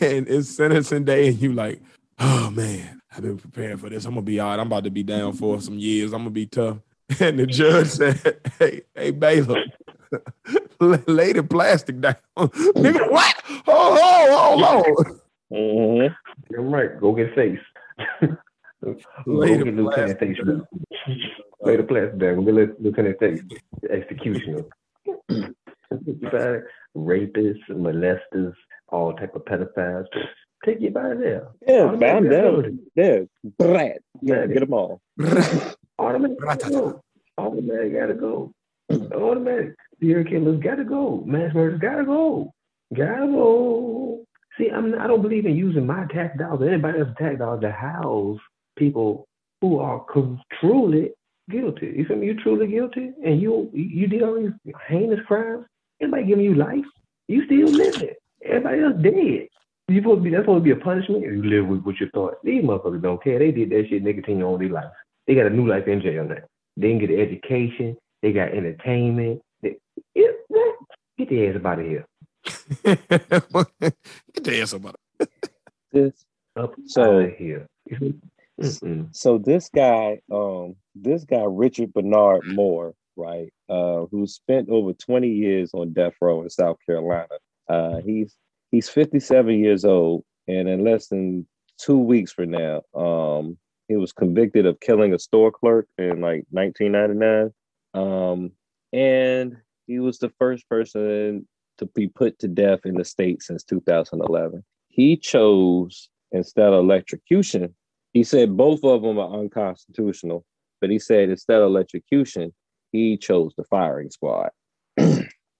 and it's sentencing day, and you like, oh man, I've been preparing for this. I'm gonna be all right. I'm about to be down for some years. I'm gonna be tough. And the judge said, Hey, hey, Baylor, lay the plastic down. Nigga, what? Hold on, hold on. Mhm. You're right. Go get face. Go Lay the get Lieutenant Face. down. Lay the plastic down. Go get Lieu- Lieutenant Face. Executioner. Rapists, molesters, all type of pedophiles. Take you by there. yeah Automatic bam down penalty. yeah Brat. yeah Yeah. get them all Automatic gotta go. Automatic gotta go. Automatic. Serial killers gotta go. Mass murders gotta go. Gotta go. See, I'm I don't believe in using my tax dollars anybody else's tax dollars to house people who are co- truly guilty. You feel me? You truly guilty, and you you did all these heinous crimes. Anybody giving you life? You still living. Everybody else dead. You supposed to be that's supposed to be a punishment. You live with what you thought. These motherfuckers don't care. They did that shit. They continue on their life. They got a new life in jail now. They didn't get an education. They got entertainment. They, it, get the ass out of here. Get the ass about this Up So- out of here. So this guy, um, this guy Richard Bernard Moore, right, uh, who spent over 20 years on death row in South Carolina. Uh, he's he's 57 years old, and in less than two weeks from now, um, he was convicted of killing a store clerk in like 1999. Um, and he was the first person to be put to death in the state since 2011. He chose instead of electrocution. He said both of them are unconstitutional, but he said instead of electrocution, he chose the firing squad.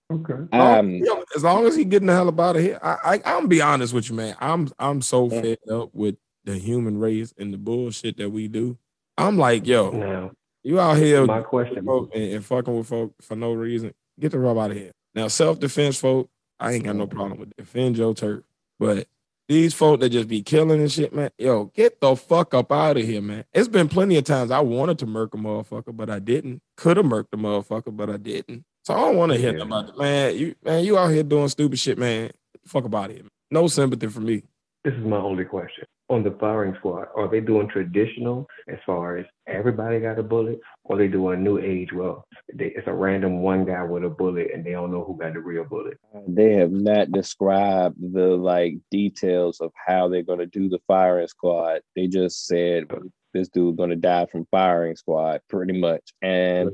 Okay. Um, Yo, as long as he getting the hell up out of here, I, I I'm gonna be honest with you, man. I'm I'm so Yeah. fed up with the human race and the bullshit that we do. I'm like, yo, Now, you out here my question. and, and fucking with folk for no reason. Get the rub out of here. Now, self defense, folk, I ain't got no problem with defend your turf. But these folk that just be killing and shit, man, yo, get the fuck up out of here, man. It's been plenty of times I wanted to murk a motherfucker, but I didn't. Could have murked a motherfucker, but I didn't. So I don't want to hear Yeah. about it, man. You man, you out here doing stupid shit, man. Fuck about it. Man. No sympathy for me. This is my only question. On the firing squad, are they doing traditional as far as everybody got a bullet, or they doing new age? Well, they, it's a random one guy with a bullet, and they don't know who got the real bullet. they have not described the like details of how they're going to do the firing squad. They just said this dude going to die from firing squad, pretty much. And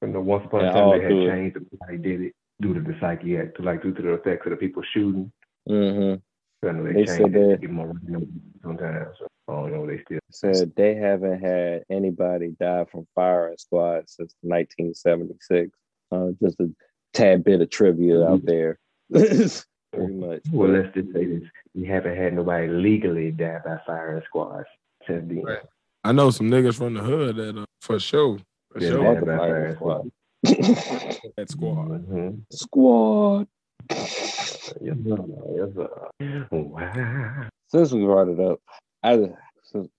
but no, once upon a time, they had it. changed how they did it due to the psychiatric, like due to the effects of the people shooting. mhm, So they, They said that- get more random sometimes. So I. They still. said they haven't had anybody die from firing squad since 1976. Uh, just a tad bit of trivia out there. pretty much. Well, let's just say this: we haven't had nobody legally die by firing squads since then. Right. I know some niggas from the hood that uh, for sure. For Yeah, sure. yeah. Fuck squad. That squad. Mhm. squad. Yes, sir. Yes, sir. Wow. since we brought it up, I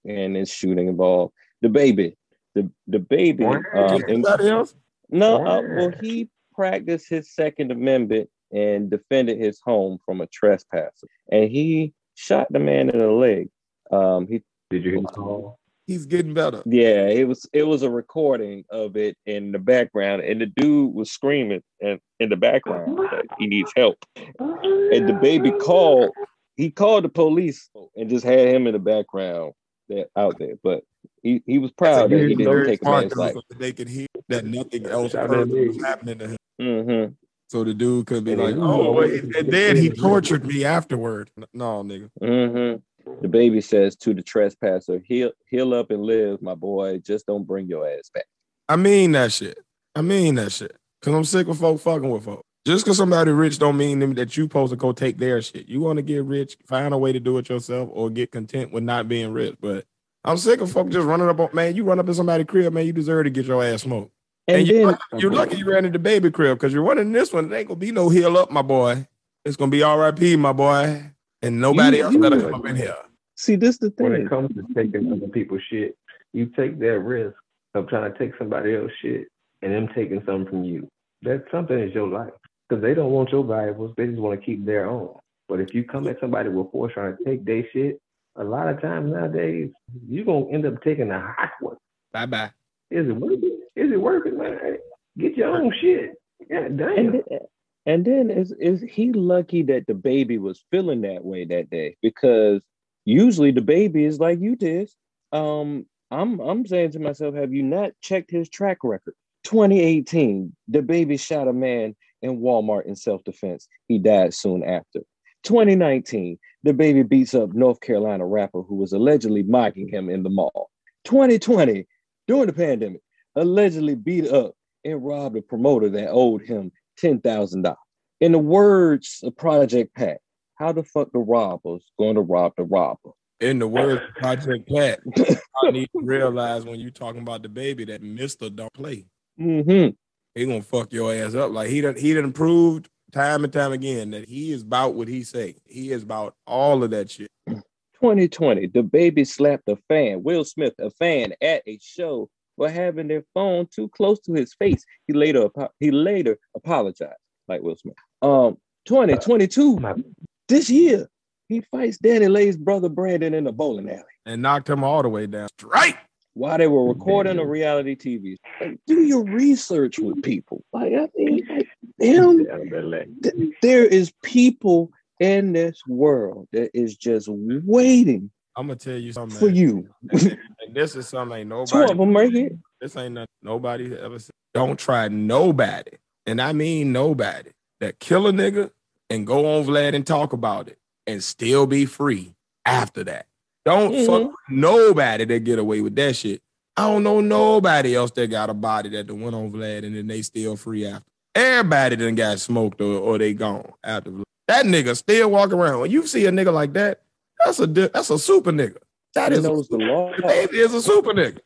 and it's shooting involved DaBaby, the DaBaby. Um, in- Anybody else? no, uh, well, he practiced his Second Amendment and defended his home from a trespasser, and he shot the man in the leg. Um, he Did you hear the call? He's getting better. yeah, it was it was a recording of it in the background, and the dude was screaming in, in the background that he needs help. And DaBaby called, he called the police and just had him in the background that out there. But he, he was proud that he didn't take a man's life. so they could hear that nothing else Shout to was happening to him. hmm So the dude could be And like, "Oh, and then he tortured me afterward. No, nigga. hmm DaBaby says to the trespasser, heal, heal up and live, my boy. Just don't bring your ass back. I mean that shit. I mean that shit. Cause I'm sick of folk fucking with folk. Just cause somebody rich don't mean that you supposed to go take their shit. You want to get rich, find a way to do it yourself, or get content with not being rich. But I'm sick of folk just running up on man. You run up in somebody's crib, man. You deserve to get your ass smoked. And, And, then lucky- you're lucky you ran into baby crib because you're running this one. It ain't gonna be no heal up, my boy. It's gonna be R.I.P. my boy, and nobody You- else you- better come up in here. see this the thing. When it comes to taking other people's shit, you take that risk of trying to take somebody else's shit and them taking something from you. That something is your life because they don't want your valuables. They just want to keep their own. But if you come at somebody with force trying to take their shit, a lot of times nowadays you're gonna end up taking the hot one. Bye bye. Is it working? Is it working, man? Get your own shit. Yeah, damn. then, and then is is he lucky that DaBaby was feeling that way that day? Because usually DaBaby is like you did. Um, I'm I'm saying to myself, have you not checked his track record? 2018, DaBaby shot a man in Walmart in self-defense. He died soon after. 2019, DaBaby beats up North Carolina rapper who was allegedly mocking him in the mall. 2020, during the pandemic, allegedly beat up and robbed a promoter that owed him $10,000. In the words of Project Pat, how the fuck the robbers going to rob the robber? In the words of Project Pat, I need to realize when you talking about DaBaby that Mister don't play. Mm-hmm. He gonna fuck your ass up. Like he done he done proved time and time again that he is about what he say. He is about all of that shit. 2020, DaBaby slapped a fan, Will Smith, a fan at a show for having their phone too close to his face. He later he later apologized, like Will Smith. Um, 2022, My- this year, he fights DaniLeigh's brother Brandon in a bowling alley And knocked him all the way down. Straight. while they were recording a reality TV. Like, do your research with people. Like, I mean, like, him Yeah, better let- th- there is people in this world that is just waiting I'm gonna tell you something. for man. you. And this is something ain't Two of nobody. them right here. This ain't nothing nobody ever said. Don't try nobody, and I mean nobody, that kill a nigga and go on Vlad and talk about it and still be free after that. Don't fuck Mhm. with nobody that get away with that shit. I don't know nobody else that got a body that went on Vlad and then they still free after. Everybody done got smoked or, or they gone after Vlad. That nigga still walk around. When you see a nigga like that, that's a that's a super nigga. That He is a, knows the law. baby is a super nigga.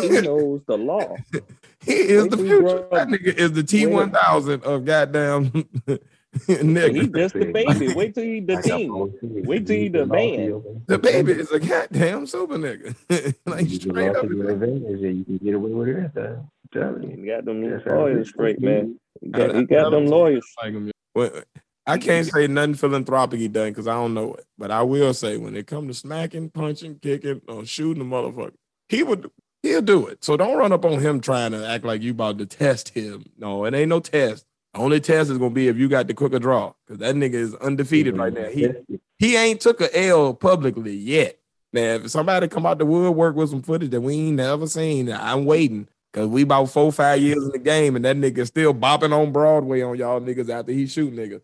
He knows the law. He is Wait the future. grow That nigga is the T one thousand of goddamn He nigga. just DaBaby. Wait till he the Like team. Wait till use you the law man. DaBaby is a goddamn super nigga. like use the straight up. to your advantage, and you can get away with it. I'm telling you. He got them That's how lawyers straight, man. He got, I- he got them lawyers. Like him. Well, I can't say nothing philanthropic he done because I don't know it. But I will say when it come to smacking, punching, kicking, or shooting a motherfucker, he would he'll do it. So don't run up on him trying to act like you about to test him. No, it ain't no test. The only test is gonna be if you got the quicker draw. Because that nigga is undefeated right now. He he ain't took a L publicly yet. Now, if somebody come out the woodwork with some footage that we ain't never seen, I'm waiting. Cause we about four, five years in the game, and that nigga still bopping on Broadway on y'all niggas after he shoot niggas.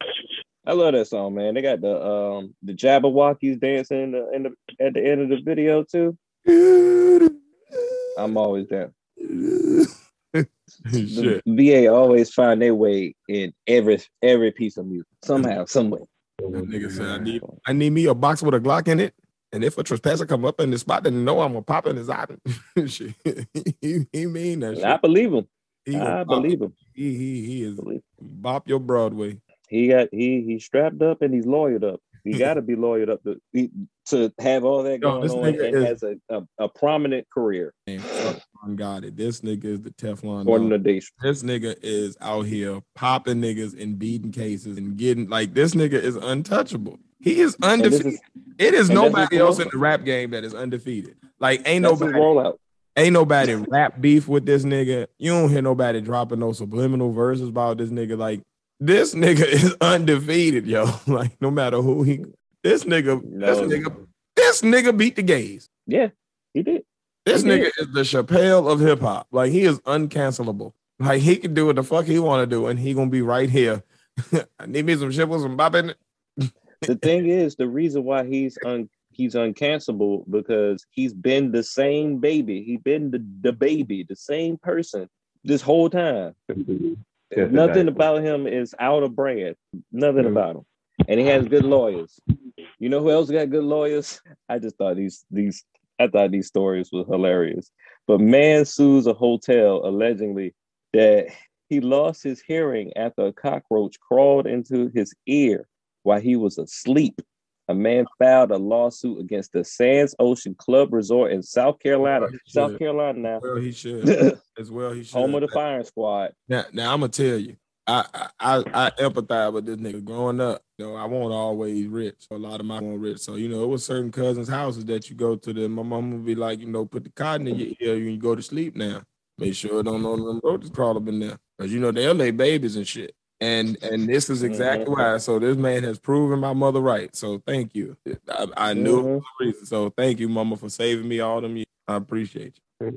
I love that song, man. They got the um the Jabbawockeez dancing in the, in the at the end of the video too. I'm always down. The VA always find their way in every every piece of music somehow, some way. That nigga said I need I need me a box with a Glock in it. And if a trespasser come up in the spot, then know I'm gonna pop in his eye. he, he mean that shit. I believe him. He, I believe him. he he he is bop your Broadway. He got he he's strapped up and he's lawyered up. He got to be lawyered up to to have all that Yo, going this on nigga and is- has a, a, a prominent career Teflon got it. This nigga is the Teflon. according dog. to Dash. This nigga is out here popping niggas and beating cases and getting like this nigga is untouchable. He is undefeated. is It is nobody else in the rap game that is undefeated. Like ain't nobody rollout. ain't nobody rap beef with this nigga. You don't hear nobody dropping no subliminal verses about this nigga. Like this nigga is undefeated, yo. Like no matter who he this nigga, this nigga, this nigga beat the gays. Yeah, he did. This He nigga did. is the Chappelle of hip hop. Like he is uncancelable. Like he can do what the fuck he want to do, and he gonna be right here. I need me some shit with some bop in it. The thing is, the reason why he's un he's uncancelable because he's been the same baby. He's been the, DaBaby, the same person this whole time. Nothing a about him is out of brand. Nothing Mhm. about him. And he has good lawyers. You know who else got good lawyers? I just thought these these I thought these stories were hilarious. But man sues a hotel allegedly that he lost his hearing after a cockroach crawled into his ear while he was asleep. A man filed a lawsuit against the Sands Ocean Club Resort in South Carolina. He South. Carolina now. Well, he should as well. He should. Home of the firing squad. Now, now I'm gonna tell you, I, I I empathize with this nigga. Growing up, you know, I won't always rich. A lot of my weren't rich, so you know, it was certain cousins' houses that you go to. Then my mom would be like, you know, put the cotton in your ear when you go to sleep. Now, make sure don't know them roaches crawl up in there, because you know they'll lay babies and shit. And and this is exactly Mhm. why. So this man has proven my mother right. So thank you. I, I knew it was the reason. So thank you, mama, for saving me all them years. I appreciate you.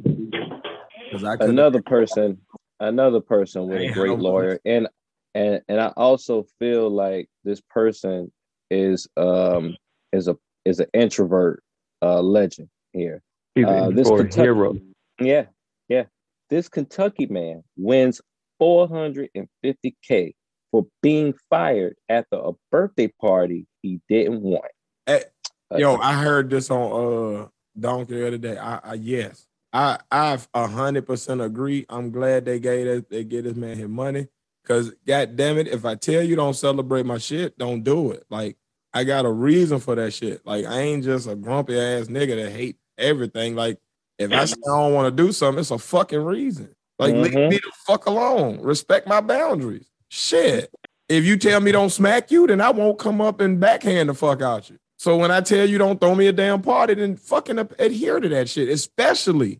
'Cause I couldn't- another person another person with a great lawyer and and and i also feel like this person is um is a is an introvert uh legend here Uh, this Kentucky- hero. yeah yeah this kentucky man wins 450k for being fired after a birthday party he didn't want Hey, Uh, Yo, I heard this on uh Donkey the other day. I, I yes, I I a hundred percent agree. I'm glad they gave this, they get this man his money. Cause god damn it, if I tell you don't celebrate my shit, don't do it. Like I got a reason for that shit. Like I ain't just a grumpy ass nigga that hate everything. Like if I say I don't want to do something, it's a fucking reason. Like leave Mhm. me the fuck alone. Respect my boundaries. Shit. If you tell me don't smack you, then I won't come up and backhand the fuck out you. So when I tell you don't throw me a damn party, then fucking adhere to that shit, especially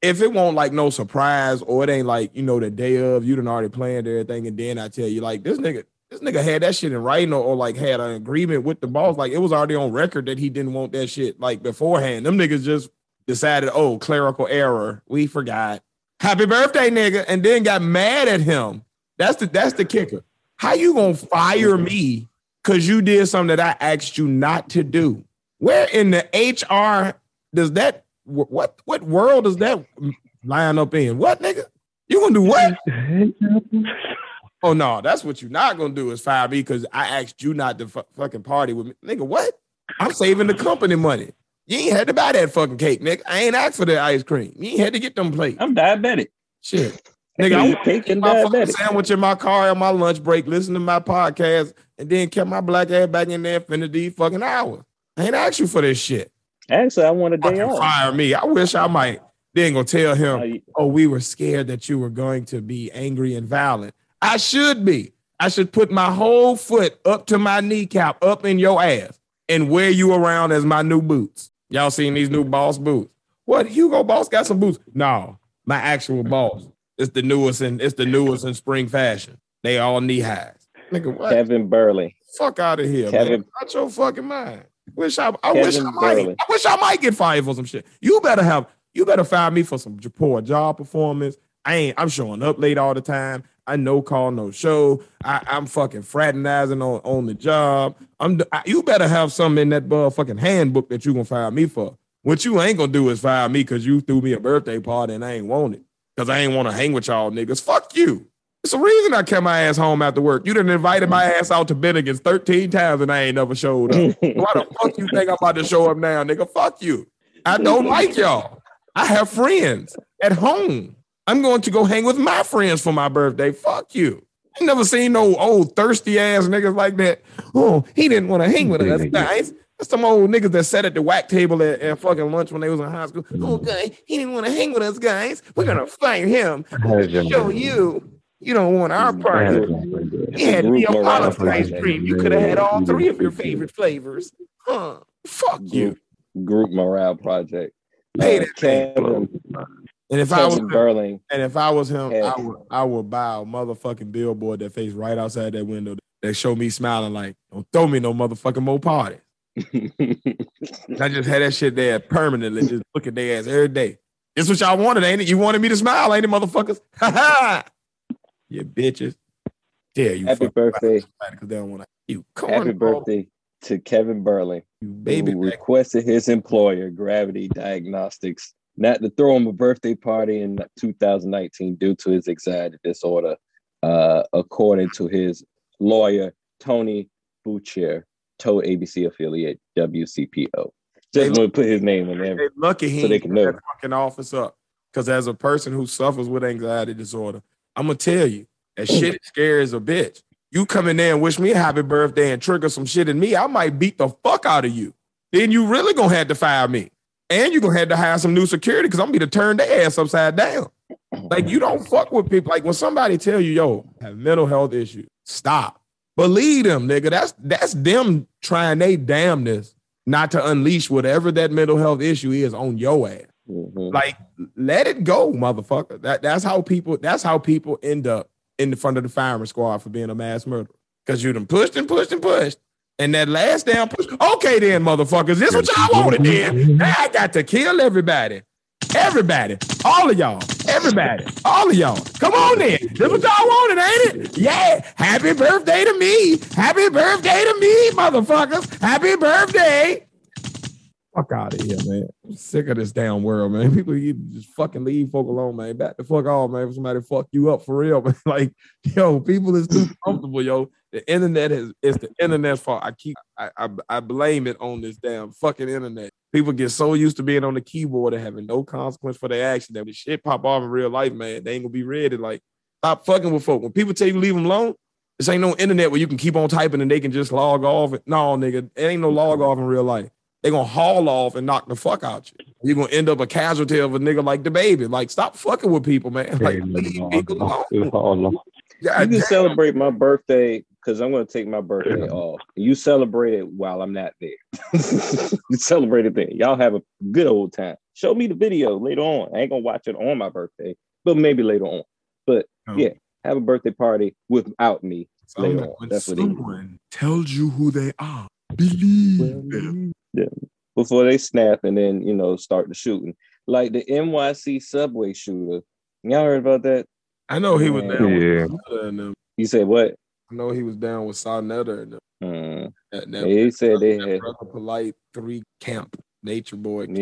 if it won't like no surprise or it ain't like you know the day of you done already planned everything, and then I tell you like this nigga, this nigga had that shit in writing or, or like had an agreement with the boss, like it was already on record that he didn't want that shit like beforehand. Them niggas just decided, oh, clerical error, we forgot. Happy birthday, nigga, and then got mad at him. That's the that's the kicker. How you gonna fire me because you did something that I asked you not to do? Where in the HR does that what what world does that line up in? What nigga? You gonna do what? oh no, that's what you're not gonna do is fire me because I asked you not to f- fucking party with me, nigga. What? I'm saving the company money. You ain't had to buy that fucking cake, nigga. I ain't asked for the ice cream. You ain't had to get them plates. I'm diabetic. Shit. Nigga, I want to my fucking sandwich in my car on my lunch break, listen to my podcast, and then kept my black ass back in there for these fucking hour. I ain't asked you for this shit. Actually, I want a day off. Fire me. I wish I might. Then gonna tell him, oh, we were scared that you were going to be angry and violent. I should be. I should put my whole foot up to my kneecap, up in your ass, and wear you around as my new boots. Y'all seen these new boss boots? What Hugo Boss got some boots? No, my actual boss. It's the newest and it's the newest in spring fashion. They all knee highs. Nigga, what? Kevin Berling. Fuck out of here, Kevin. man. Out your fucking mind. Wish I, I wish I might. I wish I might get fired for some shit. You better have. You better fire me for some poor job performance. I ain't. I'm showing up late all the time. I no call, no show. I, am fucking fraternizing on, on the job. I'm. I, you better have something in that motherfucking handbook that you gonna fire me for. What you ain't gonna do is fire me because you threw me a birthday party and I ain't want it. Because I ain't want to hang with y'all niggas. Fuck you. It's the reason I kept my ass home after work. You done invited my ass out to Bennigan's 13 times and I ain't never showed up. Why the fuck you think I'm about to show up now, nigga? Fuck you. I don't like y'all. I have friends at home. I'm going to go hang with my friends for my birthday. Fuck you. I never seen no old thirsty ass niggas like that. Oh, he didn't want to hang with us. Nice. That's some old niggas that sat at the whack table at, at fucking lunch when they was in high school. Oh, guy, he didn't want to hang with us, guys. We're gonna fire him. Show you. You don't want our party. You had Neapolitan ice cream. You could have had all three of your favorite flavors. Huh? Fuck you. Group morale project. That Kevin, and if I was Berling, and if I was him, I would I would buy a motherfucking billboard that faced right outside that window that show me smiling like, don't throw me no motherfucking more party. I just had that shit there permanently, just look at their ass every day. This what y'all wanted, ain't it? You wanted me to smile, ain't it, motherfuckers? Ha ha! You bitches. Yeah, you happy birthday. Because they don't want to. You happy birthday to Kevin Berling, you baby who requested his employer, Gravity Diagnostics, not to throw him a birthday party in 2019 due to his anxiety disorder, uh, according to his lawyer Tony Bucher told ABC affiliate WCPO. Just want to put his name in there. Lucky he so they can know. fucking office up. Because as a person who suffers with anxiety disorder, I'm gonna tell you that shit scary as a bitch. You come in there and wish me a happy birthday and trigger some shit in me, I might beat the fuck out of you. Then you really gonna have to fire me. And you're gonna have to hire some new security because I'm gonna be to turn their ass upside down. Like you don't fuck with people. Like when somebody tell you, yo, have mental health issues, stop. Believe them, nigga. That's that's them trying they damnness not to unleash whatever that mental health issue is on your ass. Mm-hmm. Like, let it go, motherfucker. That that's how people that's how people end up in the front of the firing squad for being a mass murderer. Because you done pushed and pushed and pushed. And that last damn push. Okay, then, motherfuckers. This what y'all wanted then. Now I got to kill everybody. Everybody. All of y'all. Everybody. All of y'all. Come on then. This what y'all wanted, ain't it? Yeah. Happy birthday to me. Happy birthday to me, motherfuckers. Happy birthday. Fuck out of here, man. I'm sick of this damn world, man. People you just fucking leave folk alone, man. Back the fuck off, man. For somebody fuck you up for real, man. Like, yo, people is too comfortable, yo. The internet is it's the internet's fault. I keep I, I, I blame it on this damn fucking internet. People get so used to being on the keyboard and having no consequence for their action that when shit pop off in real life, man, they ain't gonna be ready. Like, stop fucking with folk. When people tell you leave them alone, this ain't no internet where you can keep on typing and they can just log off. No, nigga, it ain't no log off in real life they're gonna haul off and knock the fuck out you. You're gonna end up a casualty of a nigga like DaBaby. Like, stop fucking with people, man. Like, leave people alone. Yeah, you can damn. celebrate my birthday because I'm gonna take my birthday off. You celebrate it while I'm not there. you celebrate it then. Y'all have a good old time. Show me the video later on. I ain't gonna watch it on my birthday, but maybe later on. But oh. yeah, have a birthday party without me later on. That's what someone tells you who they are. Believe them. Yeah. before they snap and then you know start the shooting. Like the NYC subway shooter. Y'all heard about that? I know he was down Yeah. with Sarnetta and them. You said what? I know he was down with Sarnetta and them. Hmm. That, that, He said they that had polite three camp nature boy. Camp.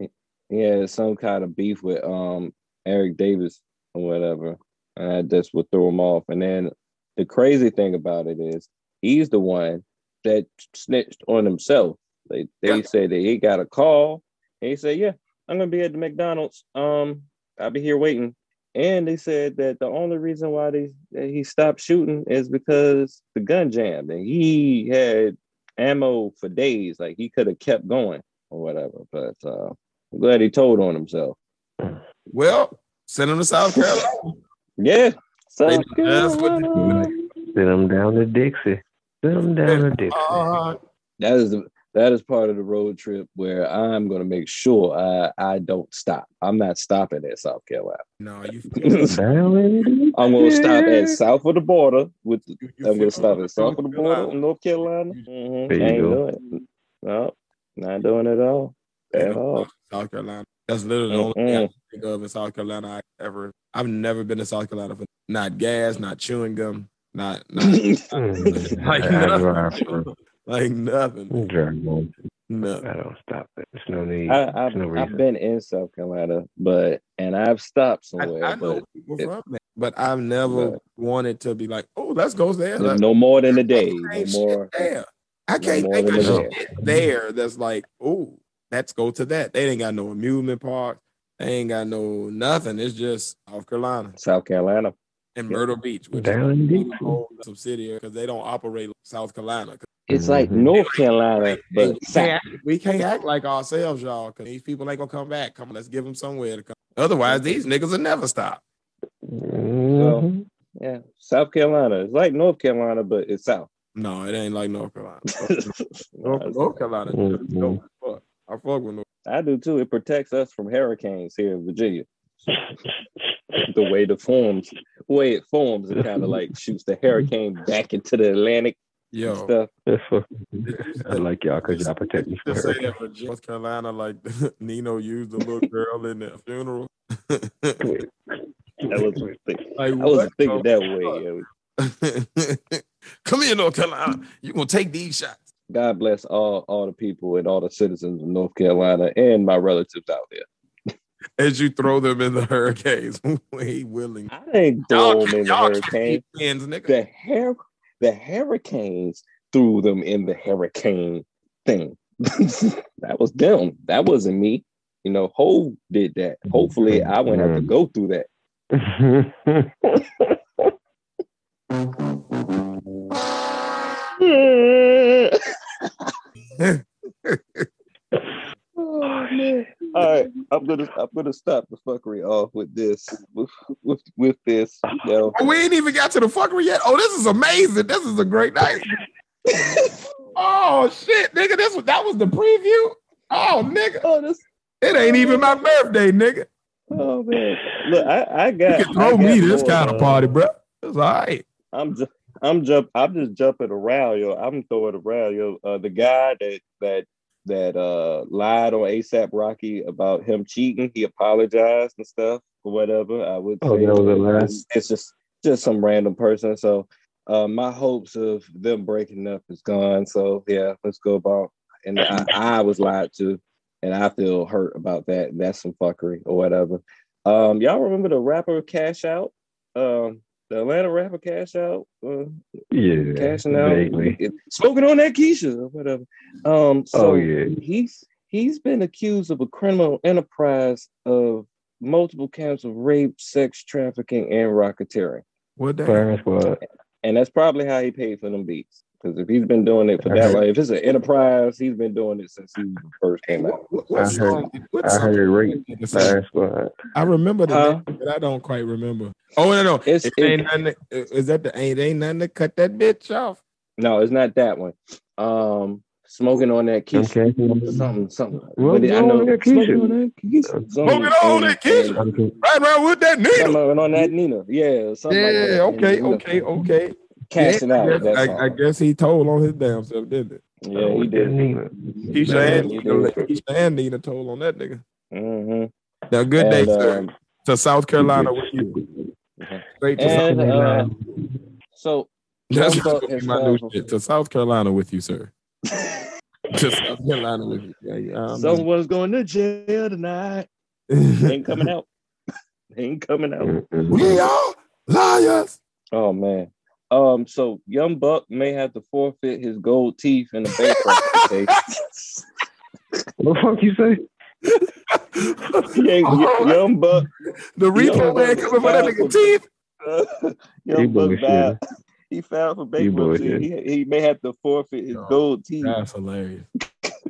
yeah, yeah, some kind of beef with um Eric Davis or whatever, and that just would throw him off. And then the crazy thing about it is he's the one that snitched on himself. They they Yeah. said that he got a call, and he said, "Yeah, I'm gonna be at the McDonald's. Um, I'll be here waiting." And they said that the only reason why they that he stopped shooting is because the gun jammed, and he had ammo for days. Like he could have kept going or whatever. But uh, I'm glad he told on himself. Well, send him to South Carolina. Yeah. South They- that's Carolina. Send them down to Dixie. Send them down to Dixie. Uh, That is the that is part of the road trip where I'm gonna make sure I, I don't stop. I'm not stopping at South Carolina. no, you. Down. I'm gonna stop at south of the border with you- you I'm gonna stop at south of the border Carolina. in North Carolina. Mhm. There you Ain't go. doing it. No, not doing it at all. At all. South Carolina. That's literally the only thing I think of in South Carolina I ever. I've never been to South Carolina for not gas, not chewing gum, not, not Mm. like I drive for nothing. Like nothing. drive on. I don't stop it. There's no need. I, I've, no I've been in South Carolina, but and I've stopped somewhere, I know but people it- from there, but I've never But- wanted to be like, oh, let's go there. there's Like, no more than a day. No more. there. I can't more think of shit there that's like, oh, let's go to that. They ain't got no amusement park. They ain't got no nothing. It's just South Carolina South Carolina. And Yeah. Myrtle Beach, which Down in is a whole subsidiary because they don't operate like South Carolina. It's like Mhm. North Carolina, Mm-hmm. But we, South. can't, we can't act like ourselves, y'all, because these people ain't gonna come back. Come on, let's give them somewhere to come. Otherwise, these niggas will never stop. Mhm. Yeah, South Carolina. It's like North Carolina, but it's South. No, it ain't like North Carolina. No, North, North Carolina, Mhm. dope fuck. I fuck with North. I do too. It protects us from hurricanes here in Virginia. The way the forms, way it forms, it kind of like shoots the hurricane back into the Atlantic and Yo, stuff. That's fucking. did you I like y'all because y'all protect me from just say that for North Carolina, like Nino used the little girl in the funeral. I wasn't thinking, like, I wasn't thinking that way. Come here, North Carolina. You gonna take these shots? God bless all all the people and all the citizens of North Carolina and my relatives out there. As you throw them in the hurricanes, way willing. I ain't Y'all, throw them in the y'all hurricane. keep nigga. The hair, the hurricanes threw them in the hurricane thing. that was them. That wasn't me. You know, Hove did that. Hopefully, mm-hmm. I wouldn't have to go through that. oh man! All right, I'm gonna I'm gonna stop the fuckery off with this with with, with this. You know. Oh, we ain't even got to the fuckery yet. Oh, this is amazing. This is a great night. oh shit, nigga. This was that was the preview. Oh, nigga. oh, this, It ain't even my birthday, nigga. oh man! Look, I I got You can I throw got me this more, kind of uh, party, bro. It's all right. I'm just I'm jump I'm just jumping around, yo. I'm throwing around, yo. Uh, the guy that that that uh lied on ASAP Rocky about him cheating, he apologized and stuff or whatever. I would Oh, say that was a lie? it's, it's just just some random person. So uh my hopes of them breaking up is gone. So yeah, let's go about and I, I was lied to and I feel hurt about that. That's some fuckery or whatever. Um y'all remember the rapper Cash Out? Um the Atlanta rapper Cash Out, uh, yeah, cashing out, vaguely. smoking on that Keisha or whatever. Um, so Oh, yeah. he's he's been accused of a criminal enterprise of multiple counts of rape, sex trafficking, and racketeering, What that? Clarence was. and that's probably how he paid for them beats. Because if he's been doing it for that heard- long, if it's an enterprise, he's been doing it since he first came out. What, what I heard- song- what I song heard did rape. that say? Clarence was. I remember the Huh? name, but I don't quite remember. Oh no, no, It's it it- ain't nothing. to- Is that the ain't ain't nothing to cut that bitch off? no, it's not that one. Um, smoking on that Keisha. Okay. Something, something. Well, But it- I know on that smoking Keisha. on that Keisha. Something- Smoking on that Keisha. Right around with that Nina, Something on that Nina. Yeah, something Yeah, like that. okay, And, you okay, okay. Cashing Yeah, out. I That guess. I, I guess he told on his damn self, didn't it? Yeah, he did. Didn't even. Keisha Man, and he Nina. Keisha and Nina told on that nigga. hmm Now, good day, And, sir. um, To South Carolina with you. Straight to South and Carolina. uh, so That's gonna be my new shit. To South Carolina with you, sir. To South Carolina with you. Yeah, yeah, I'm- someone's going to jail tonight. Ain't coming out. Ain't coming out. We are liars. Oh man. Um. So Young Buck may have to forfeit his gold teeth in the bankruptcy case. What the fuck you say? Yeah, Oh, Young Buck. the repo man coming for that nigga for- teeth. Young You Buck bullshit. filed. He filed for bankruptcy. bullshit. He, he may have to forfeit his Oh, gold teeth That's hilarious.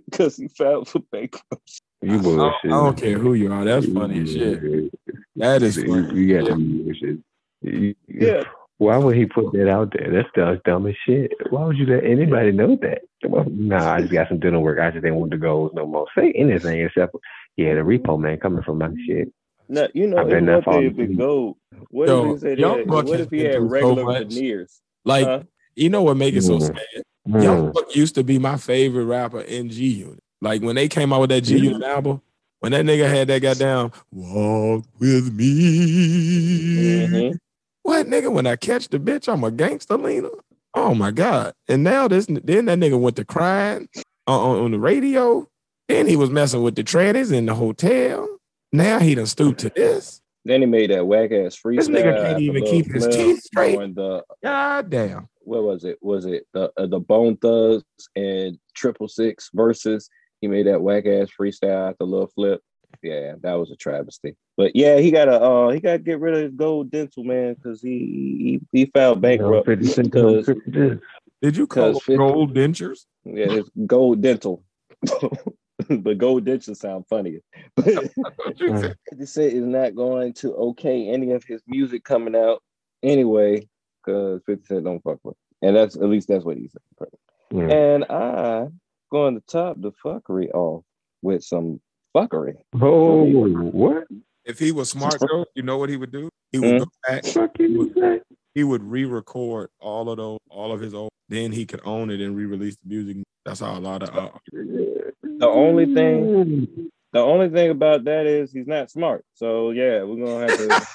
because he filed for bankruptcy. You I bullshit. I don't care who you are. That's funny as shit. That is funny. you got some bullshit. You- Yeah. Why would he put that out there? That's stuff's dumb as shit. Why would you let anybody know that? Well, nah, I just got some dental work. I just didn't want the goals no more. Say anything except, yeah, the repo man coming from my shit. No, you know, I bet it's not one thing falling if it gold. What Yo, if he said that? What if he had through so regular veneers? Like, Huh? you know what make it so Mm. sad? Young Mm. Buck used to be my favorite rapper in G Unit. Like when they came out with that G Unit album, when that nigga had that goddamn walk with me. Mhm. What nigga? When I catch the bitch, I'm a gangster leaner. Oh my god! And now this, then that nigga went to crying on, on, the radio. Then he was messing with the trannies in the hotel. Now he done stooped to this. Then he made that whack ass freestyle. This nigga can't even keep his teeth straight. The God damn. what was it? Was it the uh, the Bone Thugs and Triple Six versus? He made that whack ass freestyle after Lil Flip. Yeah, that was a travesty. But yeah, he gotta uh he gotta get rid of his gold dental man because he, he he filed bankrupt. 50 Cent don't because. Did you call them 50 gold dentures? yeah, his gold dental. but gold dental sound funnier. But What you. 50 Cent is not going to okay any of his music coming out anyway, because 50 Cent don't fuck with. him. And that's at least that's what he said. Mm. And I going to top the fuckery off with some fuckery. Oh, what? If he was smart though, you know what he would do? He would Hmm? go back. Fuck you say? He would re-record all of those, all of his old. Then he could own it and re-release the music. That's how a lot of uh, The only thing the only thing about that is he's not smart. So yeah, we're gonna have to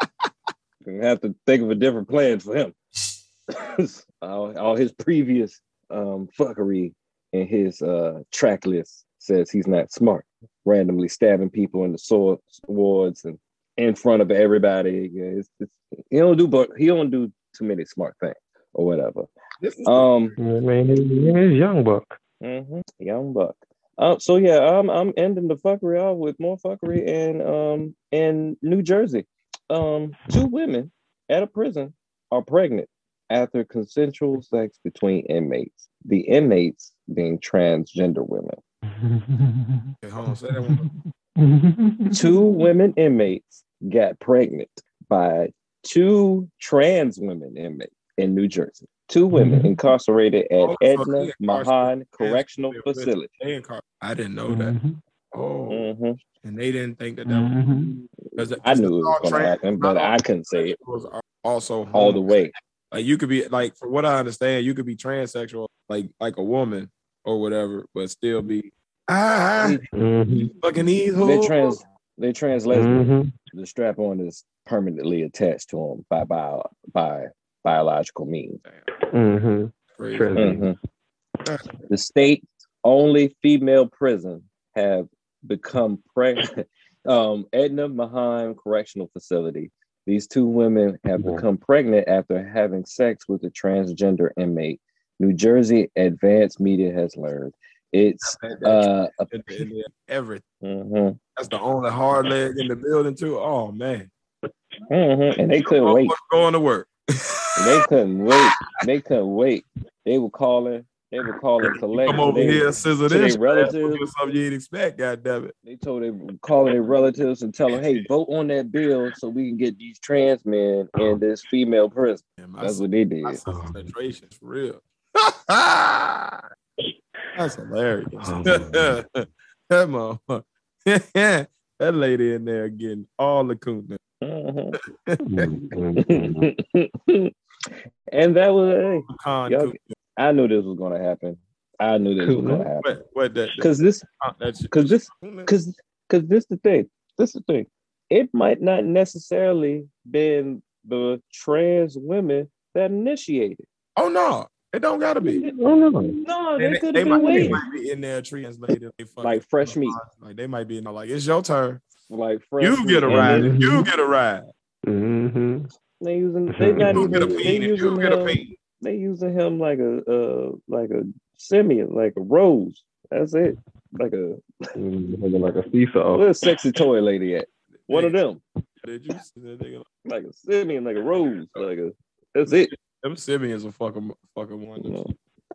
gonna have to think of a different plan for him. all, all his previous um fuckery and his uh track list says he's not smart, randomly stabbing people in the sword swords and in front of everybody. It's, it's, he don't do but he don't do too many smart things or whatever. Um I mean, it's Young Buck. hmm Young buck. Uh, so yeah, I'm I'm ending the fuckery off with more fuckery in um in New Jersey. Um, two women at a prison are pregnant after consensual sex between inmates. The inmates being transgender women. Okay, hold on, say that one. Two women inmates got pregnant by two trans women inmates in New Jersey. Two women incarcerated at Oh, Edna they Mahan Correctional trans. Facility. They incar- I didn't know that. Mm-hmm. Oh, hmm and they didn't think that that was. because I knew it was going to happen, but I couldn't say it was also all the way. Like you could be like, from what I understand, you could be transsexual, like like a woman or whatever, but still be ah Mhm. fucking these They trans, they trans lesbian. Mhm. The strap on is permanently attached to them by by by biological means. Mhm. Crazy. Trans- Mhm. The state only female prison have become pregnant. Um, Edna Mahan Correctional Facility. These two women have become pregnant after having sex with a transgender inmate. New Jersey Advanced Media has learned. It's uh, a, in the- in the- everything. mhm, That's the only hard leg in the building too. Oh man, mhm, and they couldn't Oh, wait. going to work. They couldn't wait. They couldn't wait. They were calling. They were calling collect. Come over they, here, scissor their this. relatives. Something you didn't expect. God damn it. They told them calling their relatives and tell them, "Hey, vote on that bill so we can get these trans men in this female prison." That's what they did. My concentration real. That's hilarious. Oh, Come on. that lady in there getting all the coolness. Mhm. Mhm. and that was. Hey, Y'all- I knew this was gonna happen. I knew this was gonna happen What? What? Because this, that- because this, because because this the thing. This is the thing. It might not necessarily been the trans women that initiated. Oh no, it don't gotta be. Oh no. No, They, they could they have might, been they might be in there translated they fucking- Like fresh meat. Like they might be in there like it's your turn. Like fresh You get a meat. ride. Mhm. You get a ride. Mm-hmm. They using. They not You even. get a They peen. You get a him. peen. They using him like a uh like a Sybian, like a rose. That's it. Like a like a seesaw. where's sexy toy lady at? One of them. Did you see that nigga? Like a Sybian, like a rose. Like a. That's it. Them Sybians are fucking fucking wonders. know.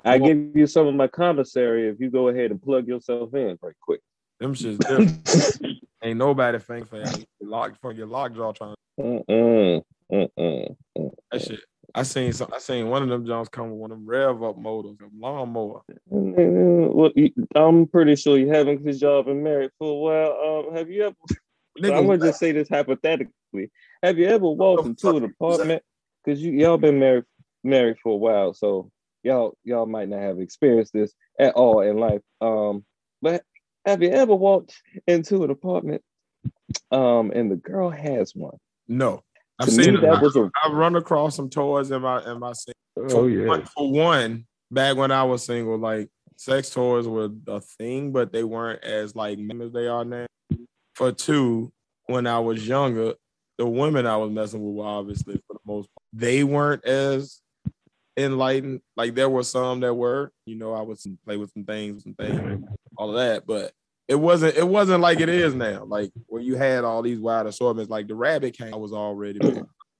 I give you some of my commissary if you go ahead and plug yourself in right quick. Them shit's different. Ain't nobody think for that. Lock for your lockjaw trying. Mm-mm, mm-mm. That shit. I seen some. I seen one of them Jones come with one of them rev up motors, a lawnmower. Well, I'm pretty sure you haven't because y'all been married for a while. Um, have you ever? Nigga, I'm gonna just say this hypothetically. Have you ever walked into an apartment? Because you y'all been married married for a while, so y'all y'all might not have experienced this at all in life. Um, but have you ever walked into an apartment? Um, and the girl has one. no. I've To seen it. that was a I run across some toys in my in my scene. Oh yeah. One- for one, back when I was single, like sex toys were a thing, but they weren't as like as they are now. For two, when I was younger, the women I was messing with were obviously for the most part, they weren't as enlightened. Like there were some that were, you know, I would play with some things, some things, all of that, but it wasn't it wasn't like it is now. Like where you had all these wide assortments, like the rabbit came, I was already.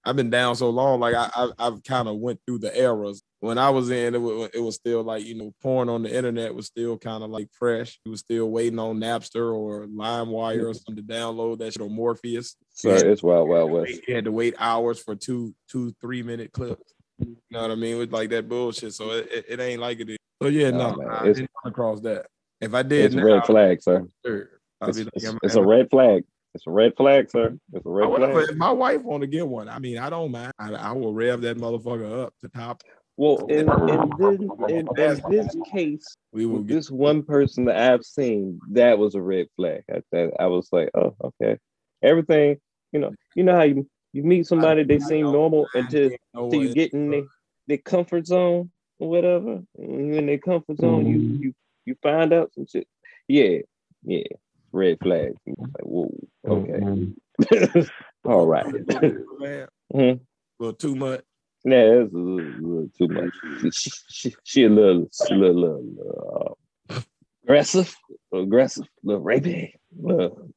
I've been down so long, like I, I I've kind of went through the eras. When I was in, it was, it was still like you know, porn on the internet was still kind of like fresh. You was still waiting on Napster or LimeWire or something to download that shit or Morpheus. sir. It's wild, wild west. You had to wait hours for two, two, three minute clips. You know what I mean? With like that bullshit. So it, it, it ain't like it is. So yeah, Nah, no, man, I it's- didn't come across that. If I did, It's a red flag, sir. sure, It's, like, it's- it's a red flag. It's a red flag, sir. It's a red However, flag. if my wife want to get one, I mean, I don't mind. I, I will rev that motherfucker up to top. Well, in in this, in, in this case, We will with get this one person that I've seen, that was a red flag. I, that, I was like, oh, okay. Everything, you know, you know how you, you meet somebody, they seem normal until until you get in their, their comfort zone or whatever. And when you're in their comfort zone, you Mhm. you you find out some shit. Yeah, yeah. Red flag. Like, whoa, okay. Mhm. All right. Man, Mhm. little too much. Yeah, it's a little, little too much. She, she, she a little, she a little, little uh, aggressive, aggressive, little rapey. Little,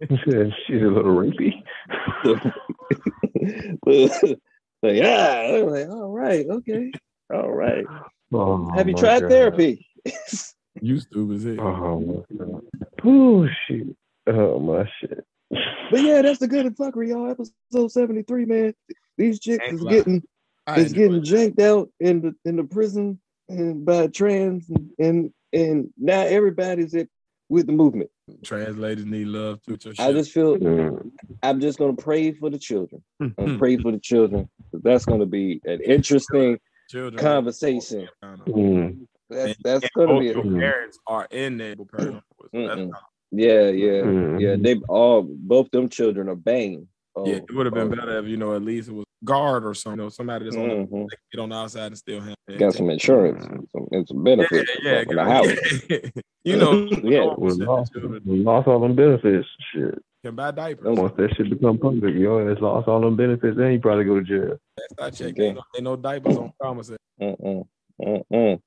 She's a little rapey. like, yeah, I'm like, all right, okay, all right. Oh, Have you tried God. therapy? You stupid as hell. Oh my God. Oh shit. Oh my shit. but yeah, that's the good and fuckery, y'all. Episode seventy three, man. These chicks Ain't is lying. getting I is enjoy getting janked out in the in the prison and by trans and and, and now everybody's it with the movement. Translators need love too. Your I just feel. I'm just gonna pray for the children. I'm pray for the children. That's gonna be an interesting Children conversation. Kinda. Mm. That's that's and gonna both be a, your parents are in there. So that's Mm-mm. yeah, yeah, Mhm. yeah. They all both them children are bang. Oh, yeah, it would have been oh, better if you know at least it was guard or something. You know, somebody that's on the, that can get on the outside and still have Got some insurance and some, and some yeah, benefits yeah, from the house. yeah. you know, Yeah. We lost, we lost all them benefits. Shit. can buy diapers. Once that shit become public, yo, ass lost all them benefits, then you probably go to jail. Last I checked, Okay. ain't no, ain't no diapers on promise. Mm-mm, mm-mm.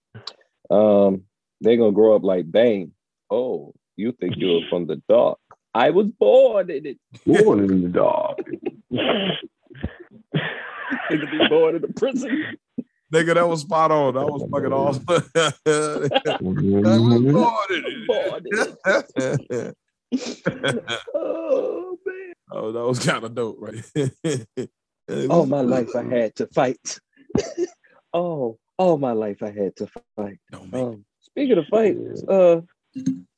Um, they're gonna grow up like bang. Oh, you think you're from the dark? I was born in it. Born in the dog. To be born in the prison. Nigga, that was spot on. That was fucking awesome. It. Oh man. oh, that was kind of dope, right? All my life I had to fight. oh, all my life I had to fight. Um, speaking of fights, uh,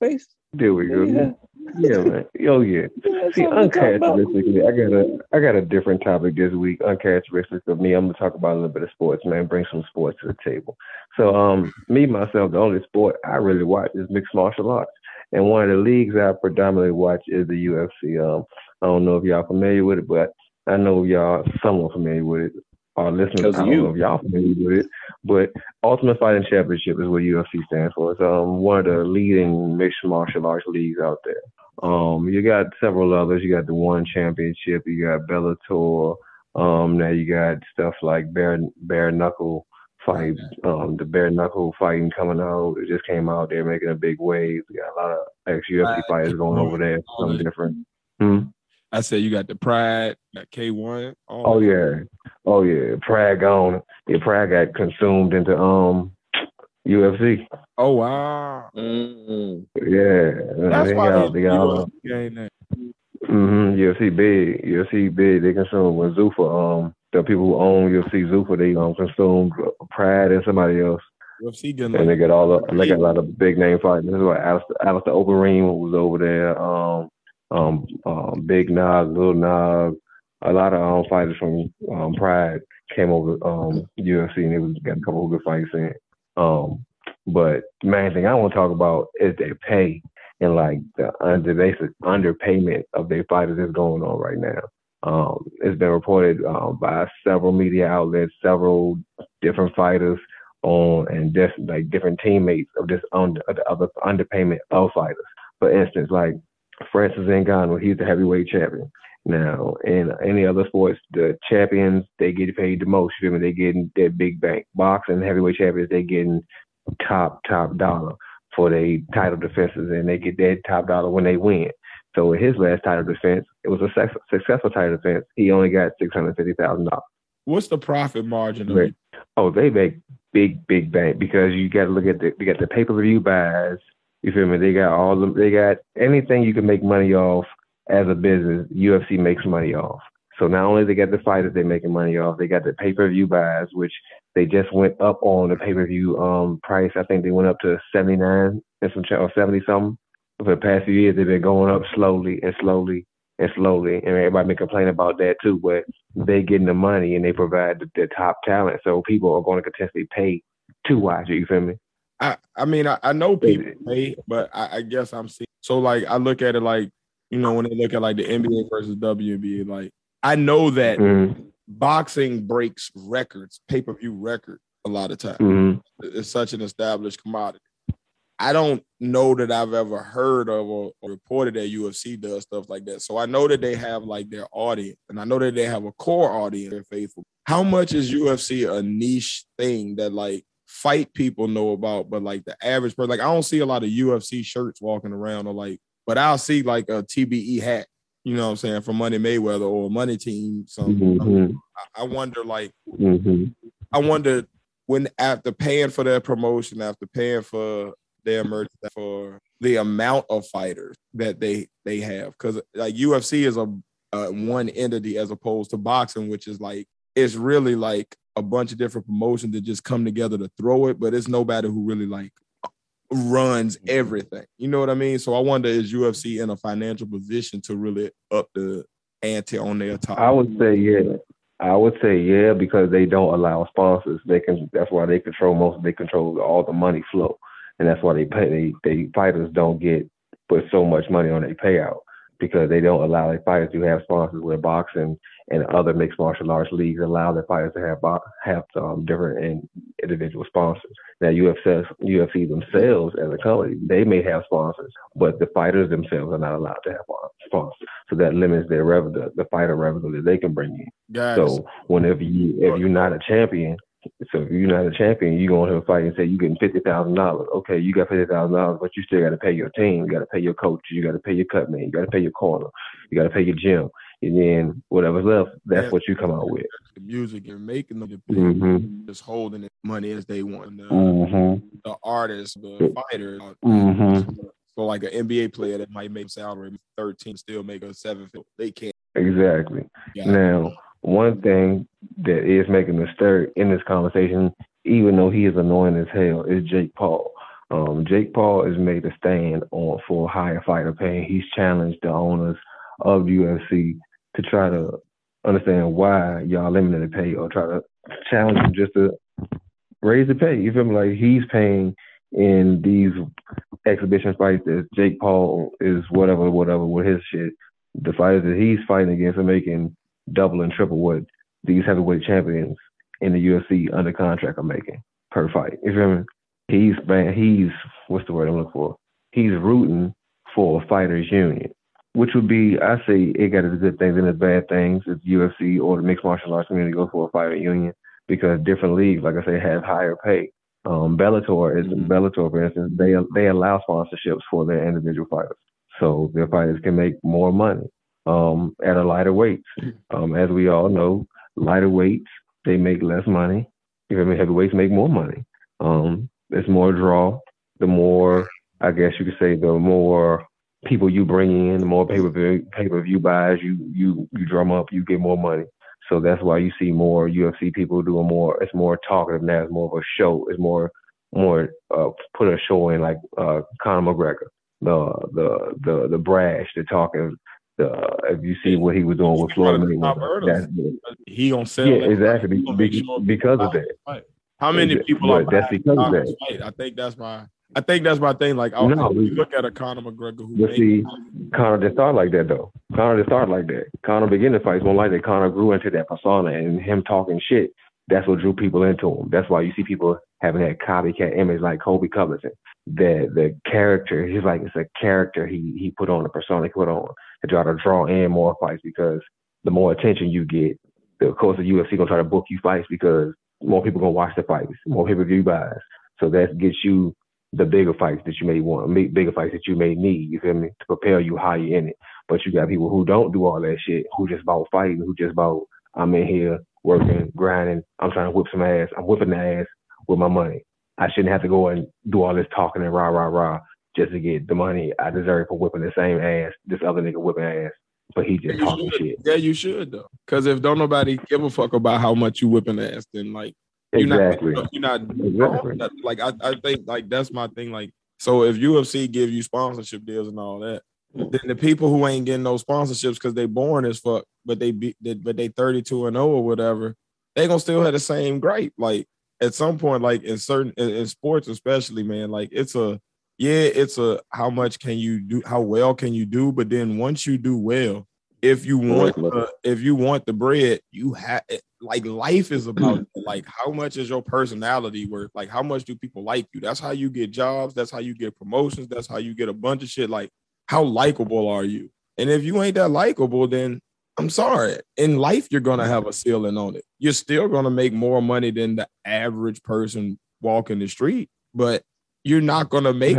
face. There we go. Yeah, Yeah, man. Oh yeah. See, uncharacteristically, I got a I got a different topic this week. Uncharacteristics of me. I'm gonna talk about a little bit of sports, man. Bring some sports to the table. So, um, me myself, the only sport I really watch is mixed martial arts, and one of the leagues I predominantly watch is the UFC. Um, I don't know if y'all familiar with it, but I know y'all somewhat familiar with it. Our listeners, I don't you. know if y'all familiar with it, but Ultimate Fighting Championship is what UFC stands for. It's um one of the leading mixed martial arts leagues out there. Um, you got several others. You got the One Championship. You got Bellator. Um, now you got stuff like bare bare knuckle fight. Um, the bare knuckle fighting coming out. It just came out. They're making a big wave. We got a lot of ex UFC fighters going over there. Something different. Hmm? I said you got the Pride, got K one. Oh yeah, oh yeah. pride on. Yeah, Pride got consumed into um UFC. Oh wow. Mm. Yeah, That's they why got, they they got ain't that. mm-hmm, UFC big, UFC big. They consumed with Zuffa. Um, the people who own UFC Zuffa, they um consumed Pride and somebody else, UFC getting and they got all the they got a lot of big name fighters. This is why Alistair, Alistair Overeem was over there. Um, um, um, Big Nog, Little Nog, a lot of um fighters from um Pride came over um UFC and they was got a couple of good fights in. Um, but the main thing I want to talk about is their pay and like the under basic underpayment of their fighters that's going on right now. Um, it's been reported um, by several media outlets, several different fighters on and just like different teammates of this under the other underpayment of fighters. For instance, like Francis Ngannou, he's the heavyweight champion. Now, in any other sports, the champions they get paid the most. You feel me? They getting their big bank. Boxing heavyweight champions they getting top top dollar for their title defenses, and they get their top dollar when they win. So in his last title defense, it was a success, successful title defense. He only got six hundred fifty thousand dollars. what's the profit margin Right. Oh, they make big, big bank because you got to look at the they got the pay per view buys. You feel me? They got all them. They got anything you can make money off as a business. UFC makes money off. So not only they got the fighters they making money off, they got the pay per view buys, which they just went up on the pay per view um price. I think they went up to seventy nine and some or seventy something. For the past few years, they've been going up slowly and slowly and slowly, and everybody been complaining about that too. But they getting the money and they provide the, the top talent, so people are going to potentially pay to watch it. You feel me? I, I mean, I, I know people pay, but I, I guess I'm seeing. So, like, I look at it like, you know, when they look at like the NBA versus WNBA, like, I know that Mm-hmm. boxing breaks records, pay per view record, a lot of times. Mm-hmm. It's such an established commodity. I don't know that I've ever heard of or, or reported that UFC does stuff like that. So I know that they have like their audience, and I know that they have a core audience. They're faithful. How much is UFC a niche thing that like fight people know about, but like the average person, like I don't see a lot of UFC shirts walking around or like, but I'll see like a TBE hat. You know what I'm saying from Money Mayweather or Money Team. Something. Mm-hmm. I, I wonder like Mm-hmm. I wonder when after paying for their promotion, after paying for their merchandise, for the amount of fighters that they they have, because like UFC is a, a one entity as opposed to boxing, which is like it's really like a bunch of different promotions that just come together to throw it, but it's nobody who really like runs mm-hmm. everything. You know what I mean? So I wonder is UFC in a financial position to really up the ante on their top? I would say yeah. I would say yeah because they don't allow sponsors. They can. That's why they control most. They control all the money flow, and that's why they pay. They they fighters don't get put so much money on their payout because they don't allow their fighters to have sponsors. Where boxing and other mixed martial arts leagues allow their fighters to have have um, different and individual sponsors. Now UFC UFC themselves as a company they may have sponsors, but the fighters themselves are not allowed to have uh, sponsors. So that limits their revenue, the fighter revenue that they can bring in. Guys, So whenever you, if you're not a champion, so if you're not a champion, you go into a fight and say you're getting fifty thousand dollars. Okay, you got fifty thousand dollars, but you still got to pay your team. You got to pay your coach. You got to pay your cut man. You got to pay your corner. You got to pay your gym. And then whatever's left, that's Yeah. what you come out with. the music and making them Mhm. just holding it money as they want. The, Mhm. the artists, the fighters. Mhm. So like an NBA player that might make salary thirteen, still make a seven. They can't. Exactly. Yeah. Now, one thing that is making a stir in this conversation, even though he is annoying as hell, is Jake Paul. Um, Jake Paul has made a stand on for higher fighter pay. He's challenged the owners of UFC to try to understand why y'all limited the pay or try to challenge him just to raise the pay. You feel me? Like he's paying in these exhibition fights that Jake Paul is whatever, whatever with his shit. The fighters that he's fighting against are making double and triple what these heavyweight champions in the UFC under contract are making per fight. You feel me? He's he's what's the word I'm looking for? He's rooting for a fighters union, which would be I say it got its good things and its bad things. If UFC or the mixed martial arts community go for a fighter union because different leagues, like I say, have higher pay. Um, Bellator is mm-hmm. Bellator, for instance, they they allow sponsorships for their individual fighters, so their fighters can make more money um, at a lighter weight. Um, as we all know, lighter weights they make less money. You know, heavyweights make more money. Um, there's more draw. The more, I guess you could say, the more people you bring in, the more pay per view pay per view buys you you you drum up, you get more money. So that's why you see more UFC people doing more. It's more talkative now. It's more of a show. It's more more uh, put a show in like uh, Conor McGregor, the the the the brash, the talking. The, if you see what he was doing with Floyd Mayweather, he gonna sell. Yeah, exactly. Because, because of that. How many people are that's because of that. Fight? I think that's my I think that's my thing. Like, I'll, no, you look at a Conor McGregor who. But see, Conor didn't start like that though. Conor didn't start like that. Conor beginning fights won't like that. Conor grew into that persona and him talking shit. That's what drew people into him. That's why you see people having that copycat image like Colby Covington. The the character, he's like it's a character he he put on, a persona he put on to try to draw in more fights because the more attention you get, the of course the UFC gonna try to book you fights because more people gonna watch the fights, more pay per view buys. So that gets you the bigger fights that you may want, bigger fights that you may need. You feel me to prepare you higher in it. But you got people who don't do all that shit, who just about fighting, who just about I'm in here working, grinding. I'm trying to whip some ass. I'm whipping the ass with my money. I shouldn't have to go and do all this talking and rah rah rah just to get the money I deserve for whipping the same ass this other nigga whipping ass. But he just talking should. shit. Yeah, you should though. Because if don't nobody give a fuck about how much you whipping ass, then like you're exactly. Not, you're not exactly. like I, I think like that's my thing. Like so if UFC give you sponsorship deals and all that, then the people who ain't getting those sponsorships because they born as fuck, but they be but they 32 and 0 or whatever, they gonna still have the same gripe. Like at some point, like in certain in, in sports, especially, man, like it's a yeah, it's a how much can you do, how well can you do, but then once you do well, if you want the, if you want the bread, you have like life is about like how much is your personality worth? Like how much do people like you? That's how you get jobs. That's how you get promotions. That's how you get a bunch of shit. Like how likable are you? And if you ain't that likable, then I'm sorry. In life, you're gonna have a ceiling on it. You're still gonna make more money than the average person walking the street, but you're not gonna make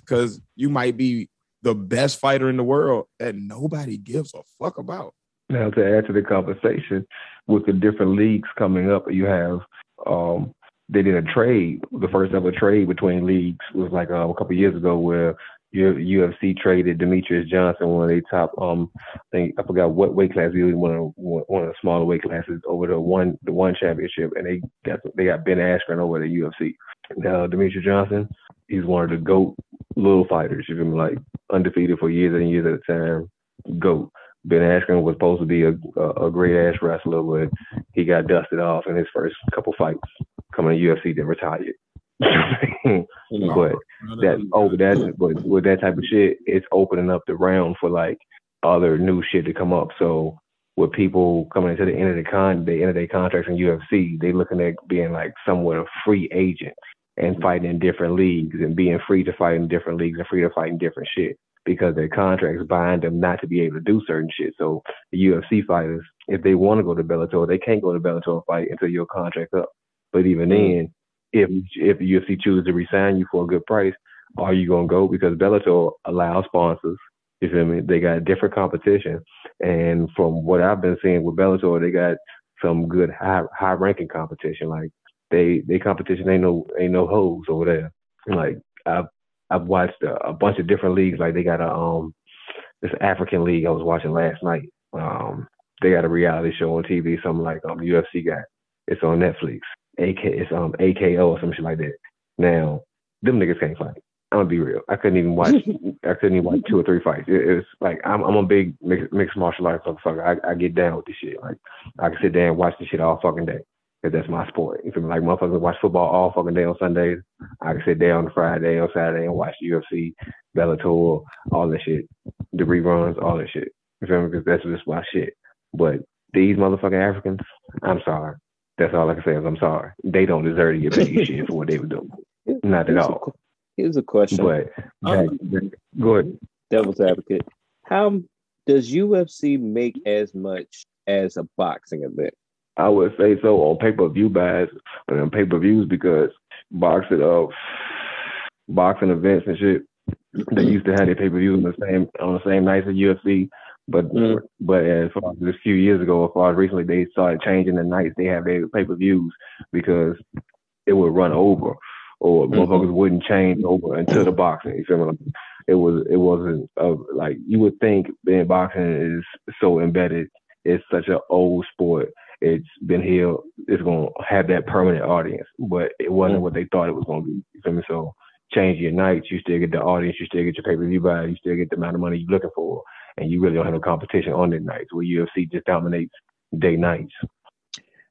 because you might be the best fighter in the world that nobody gives a fuck about. Now to add to the conversation, with the different leagues coming up, you have um, they did a trade. The first ever trade between leagues was like uh, a couple years ago, where UFC traded Demetrious Johnson, one of their top. Um, I think I forgot what weight class he was, one of one of the smaller weight classes over the one the one championship, and they got they got Ben Askren over the UFC. Now Demetrious Johnson, he's one of the goat little fighters. You can like undefeated for years and years at a time. Goat. Ben Askren was supposed to be a, a, a great ass wrestler, but he got dusted off in his first couple fights coming to UFC, then retired. but that over oh, that, but with that type of shit, it's opening up the round for like other new shit to come up. So with people coming into the end of the con, the end of their contracts in UFC, they looking at being like somewhat a free agent and fighting in different leagues and being free to fight in different leagues and free to fight in different shit because their contracts bind them not to be able to do certain shit. So the UFC fighters, if they want to go to Bellator, they can't go to Bellator and fight until your contract up. But even mm. then, if if the UFC chooses to resign you for a good price, are you gonna go? Because Bellator allows sponsors. You feel me? They got different competition, and from what I've been seeing with Bellator, they got some good high high ranking competition. Like they they competition ain't no ain't no hoes over there. Like I've I've watched a, a bunch of different leagues. Like they got a um this African league I was watching last night. Um, they got a reality show on TV, something like um UFC got. It's on Netflix. AK it's um AKO or some shit like that. Now them niggas can't fight. I'm gonna be real. I couldn't even watch. I couldn't even watch two or three fights. It, it was like I'm, I'm a big mixed, mixed martial arts motherfucker. I, I get down with this shit. Like I can sit there and watch this shit all fucking day because that's my sport. You feel me? Like motherfuckers watch football all fucking day on Sundays. I can sit there on Friday or Saturday and watch UFC, Bellator, all that shit, the reruns, all that shit. You feel me? Because that's just my shit. But these motherfucking Africans, I'm sorry. That's all I can say is I'm sorry. They don't deserve to get paid shit for what they were doing. Not at all. Here's a question. But um, back, go ahead. Devil's advocate. How does UFC make as much as a boxing event? I would say so on pay per view buys and on pay per views because boxing uh boxing events and shit they used to have their pay per views on the same on the same nights as UFC. But Mm. but as far as a few years ago, as far as recently, they started changing the nights they have their pay per views because it would run over or Mhm. motherfuckers wouldn't change over until the boxing. You feel me? Like, it was it wasn't uh, like you would think being boxing is so embedded. It's such an old sport. It's been here. It's gonna have that permanent audience, but it wasn't what they thought it was gonna be. You feel me? So change your nights, you still get the audience, you still get your pay per view buy, you still get the amount of money you're looking for, and you really don't have no competition on the nights where UFC just dominates day nights.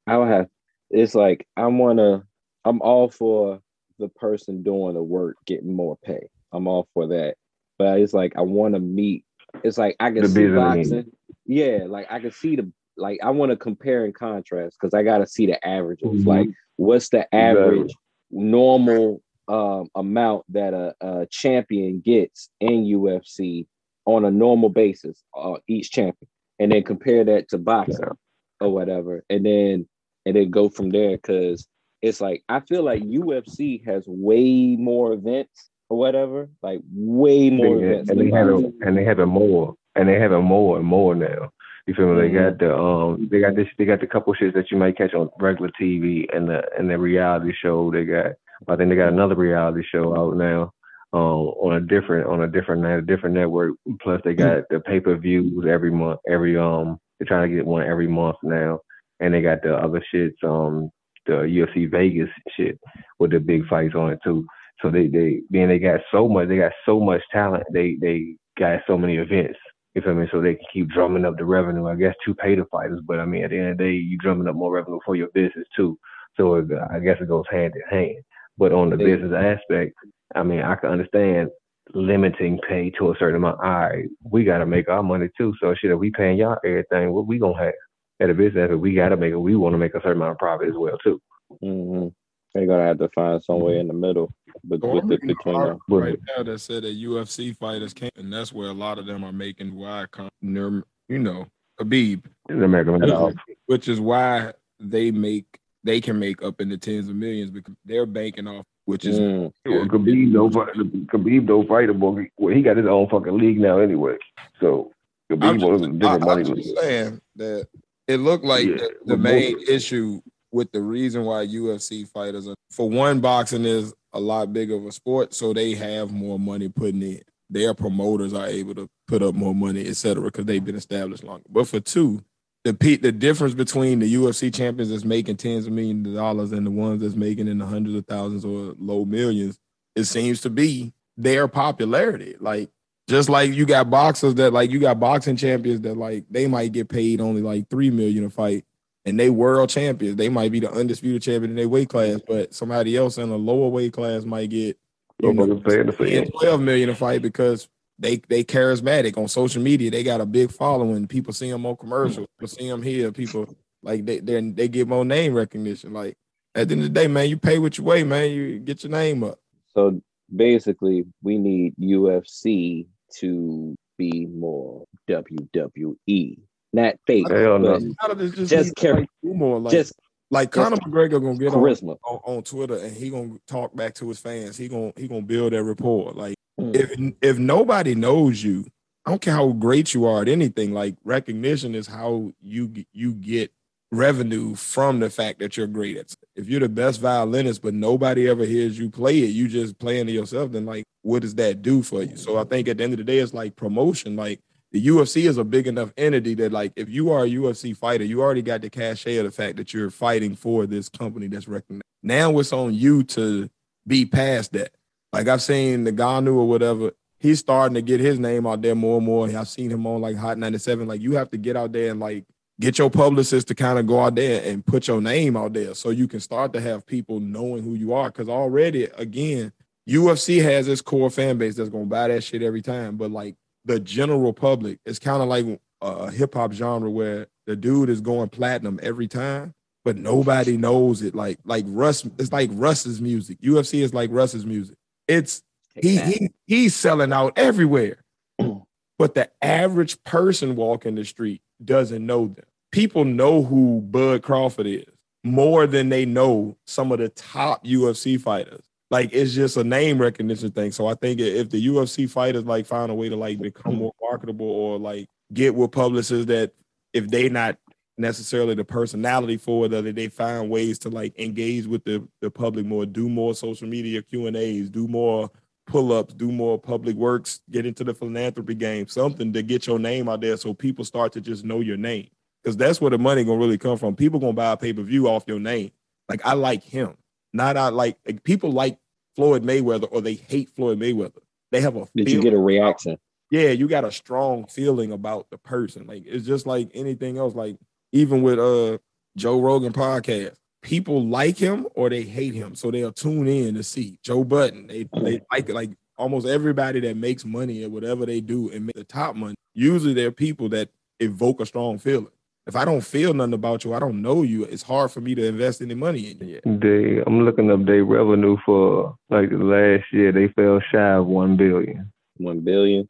I would have. It's like I wanna. I'm all for the person doing the work getting more pay. I'm all for that. But it's like I want to meet. It's like I can The see boxing. Yeah, like I can see the like I want to compare and contrast because I got to see the averages. Mhm. Like what's the Exactly. average normal um, amount that a, a champion gets in UFC on a normal basis, uh, each champion, and then compare that to boxing Yeah. or whatever, and then and then go from there. Because it's like I feel like UFC has way more events or whatever, like way more They- events. and they have it, and they have it more, and they have it more and more now. You feel me? They got the um, they got this, they got the couple shits that you might catch on regular TV and the and the reality show. They got, I think they got another reality show out now, um, on a different on a different net, a different network. Plus they got the pay per views every month, every um, they're trying to get one every month now, and they got the other shits, um, the UFC Vegas shit with the big fights on it too. So they they being they got so much they got so much talent. They they got so many events. You feel me? So they can keep drumming up the revenue. I guess to pay the fighters, but I mean at the end of the day, you drumming up more revenue for your business too. So it, I guess it goes hand in hand. But on the business aspect, I mean I can understand limiting pay to a certain amount. All right, we got to make our money too. So shit, if we paying y'all everything, what we gonna have at a business? If we got to make it, we want to make a certain amount of profit as well too. hmm They're gonna have to find some way in the middle, but So with it between them. right now that said that UFC fighters can't, and that's where a lot of them are making why come, you know, Khabib, In America, which is why they make they can make up in the tens of millions because they're banking off, which is Mm. Well, Khabib don't fight. Khabib don't fight him. Well, he- got his own fucking league now anyway. So I'm Khabib just, was a different I, money am league. just saying that it looked like Yeah, the, the main both- issue with the reason why UFC fighters are for one, boxing is a lot bigger of a sport, so they have more money putting in. Their promoters are able to put up more money, et cetera, because they've been established longer. But for two, the pe- the difference between the UFC champions that's making tens of millions of dollars and the ones that's making in the hundreds of thousands or low millions, it seems to be their popularity. Like just like you got boxers that like you got boxing champions that like they might get paid only like three million a fight, and they world champions. They might be the undisputed champion in their weight class, but somebody else in a lower weight class might get you know, Motherfuckers the 12 million a fight because they they charismatic on social media. They got a big following. People see them on commercials. People see them here. People like they they they get more name recognition. Like at the end of the day, man, you pay what you weigh, man. You get your name up. So basically, we need UFC to be more WWE, not fake, Hell no. but A lot of this just, Just needs care- like, do more. Like just like Conor McGregor gonna get on, charisma. on on Twitter and he gonna talk back to his fans. He gonna he gonna build that rapport. Like Mm. if if nobody knows you, I don't care how great you are at anything. Like recognition is how you you get revenue from the fact that you're great at. If you're the best violinist, but nobody ever hears you play it, you just playing to yourself. Then like, what does that do for you? So I think at the end of the day, it's like promotion. Like the UFC is a big enough entity that like if you are a UFC fighter, you already got the cachet of the fact that you're fighting for this company that's recognized. Now it's on you to be past that. Like I've seen the Ngannou or whatever. He's starting to get his name out there more and more. I've seen him on like Hot 97. Like you have to get out there and like get your publicist to kind of go out there and put your name out there so you can start to have people knowing who you are. Cause already, again, UFC has its core fan base that's gonna buy that shit every time. But like the general public, it's kind of like uh, a hip hop genre where the dude is going platinum every time, but nobody knows it. Like like Russ, it's like Russ's music. UFC is like Russ's music. It's he, he he's selling out everywhere. Mm. but the average person walking the street doesn't know them. People know who Bud Crawford is more than they know some of the top UFC fighters. Like it's just a name recognition thing. So I think if the UFC fighters like find a way to like become more marketable or like get with publicists that if they not necessarily the personality for it, that they find ways to like engage with the, the public more, do more social media Q and A's, do more pull-ups, do more public works, get into the philanthropy game, something to get your name out there so people start to just know your name. Because that's where the money gonna really come from. People gonna buy a pay-per-view off your name. Like I like him. Not I like, like people like Floyd Mayweather or they hate Floyd Mayweather. They have a Did you get a reaction? Yeah, you got a strong feeling about the person. Like it's just like anything else. Like even with uh Joe Rogan podcast, people like him or they hate him, so they'll tune in to see Joe Button. They they like like almost everybody that makes money at whatever they do and make the top money. Usually, they're people that evoke a strong feeling. If I don't feel nothing about you, I don't know you. It's hard for me to invest any money in you. They, I'm looking up their revenue for like the last year. They fell shy of one billion. One billion.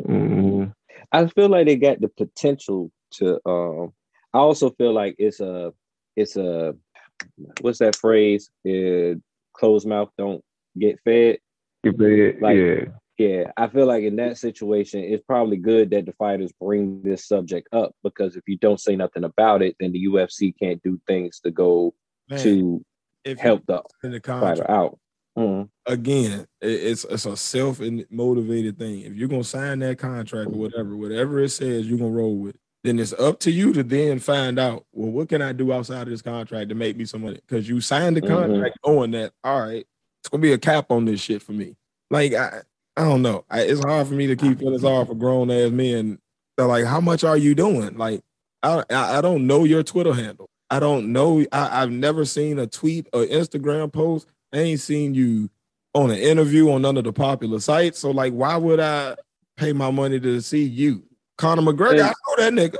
Mm-hmm. I feel like they got the potential to. Um, I also feel like it's a, it's a, what's that phrase? It, closed mouth don't get fed. Get fed. Like, yeah. Yeah, I feel like in that situation, it's probably good that the fighters bring this subject up because if you don't say nothing about it, then the UFC can't do things to go Man, to if help the the fighter out. Mhm. again, it's it's a self motivated thing. If you're gonna sign that contract or whatever, whatever it says, you're gonna roll with. it. Then it's up to you to then find out. Well, what can I do outside of this contract to make me some money? Because you signed the Mhm. contract knowing that all right, it's gonna be a cap on this shit for me. Like I, I don't know. I, it's hard for me to keep feeling sorry for grown ass men. They're like, how much are you doing? Like, I, I don't know your Twitter handle. I don't know. I, I've never seen a tweet or Instagram post. I ain't seen you on an interview on none of the popular sites. So like, why would I pay my money to see you? Conor McGregor, I know that nigga.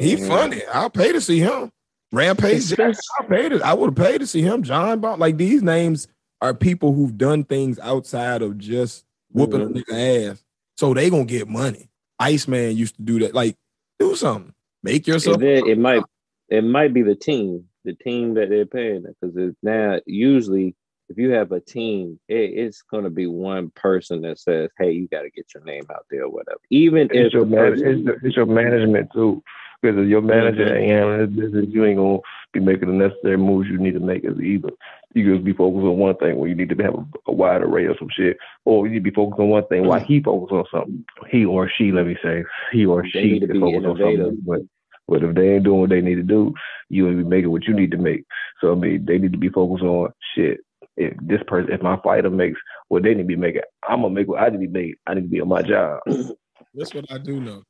He Mhm. funny. I'll pay to see him. Rampage Jackson, I paid it. I would have paid to see him. John Bond. Like these names are people who've done things outside of just whooping Mhm. a nigga ass. So they gonna get money. Iceman used to do that. Like, do something. Make yourself And then it might it might be the team, the team that they're paying because now usually if you have a team, it, it's going to be one person that says, "Hey, you got to get your name out there, or whatever." Even if your, man, person- it's, it's your management too. Because if your manager Mhm. ain't handling this business, you ain't gonna be making the necessary moves you need to make as either. You just be focused on one thing when you need to have a, a wide array of some shit, or you need to be focused on one thing while he focused on something. He or she, let me say, he or They she need to is be focused on something. But but if they ain't doing what they need to do, you ain't be making what you need to make. So I mean, they need to be focused on shit. If this person, if my fighter makes what they need to be making, I'm gonna make what I need to be made. I need to be on my job. That's what I do know.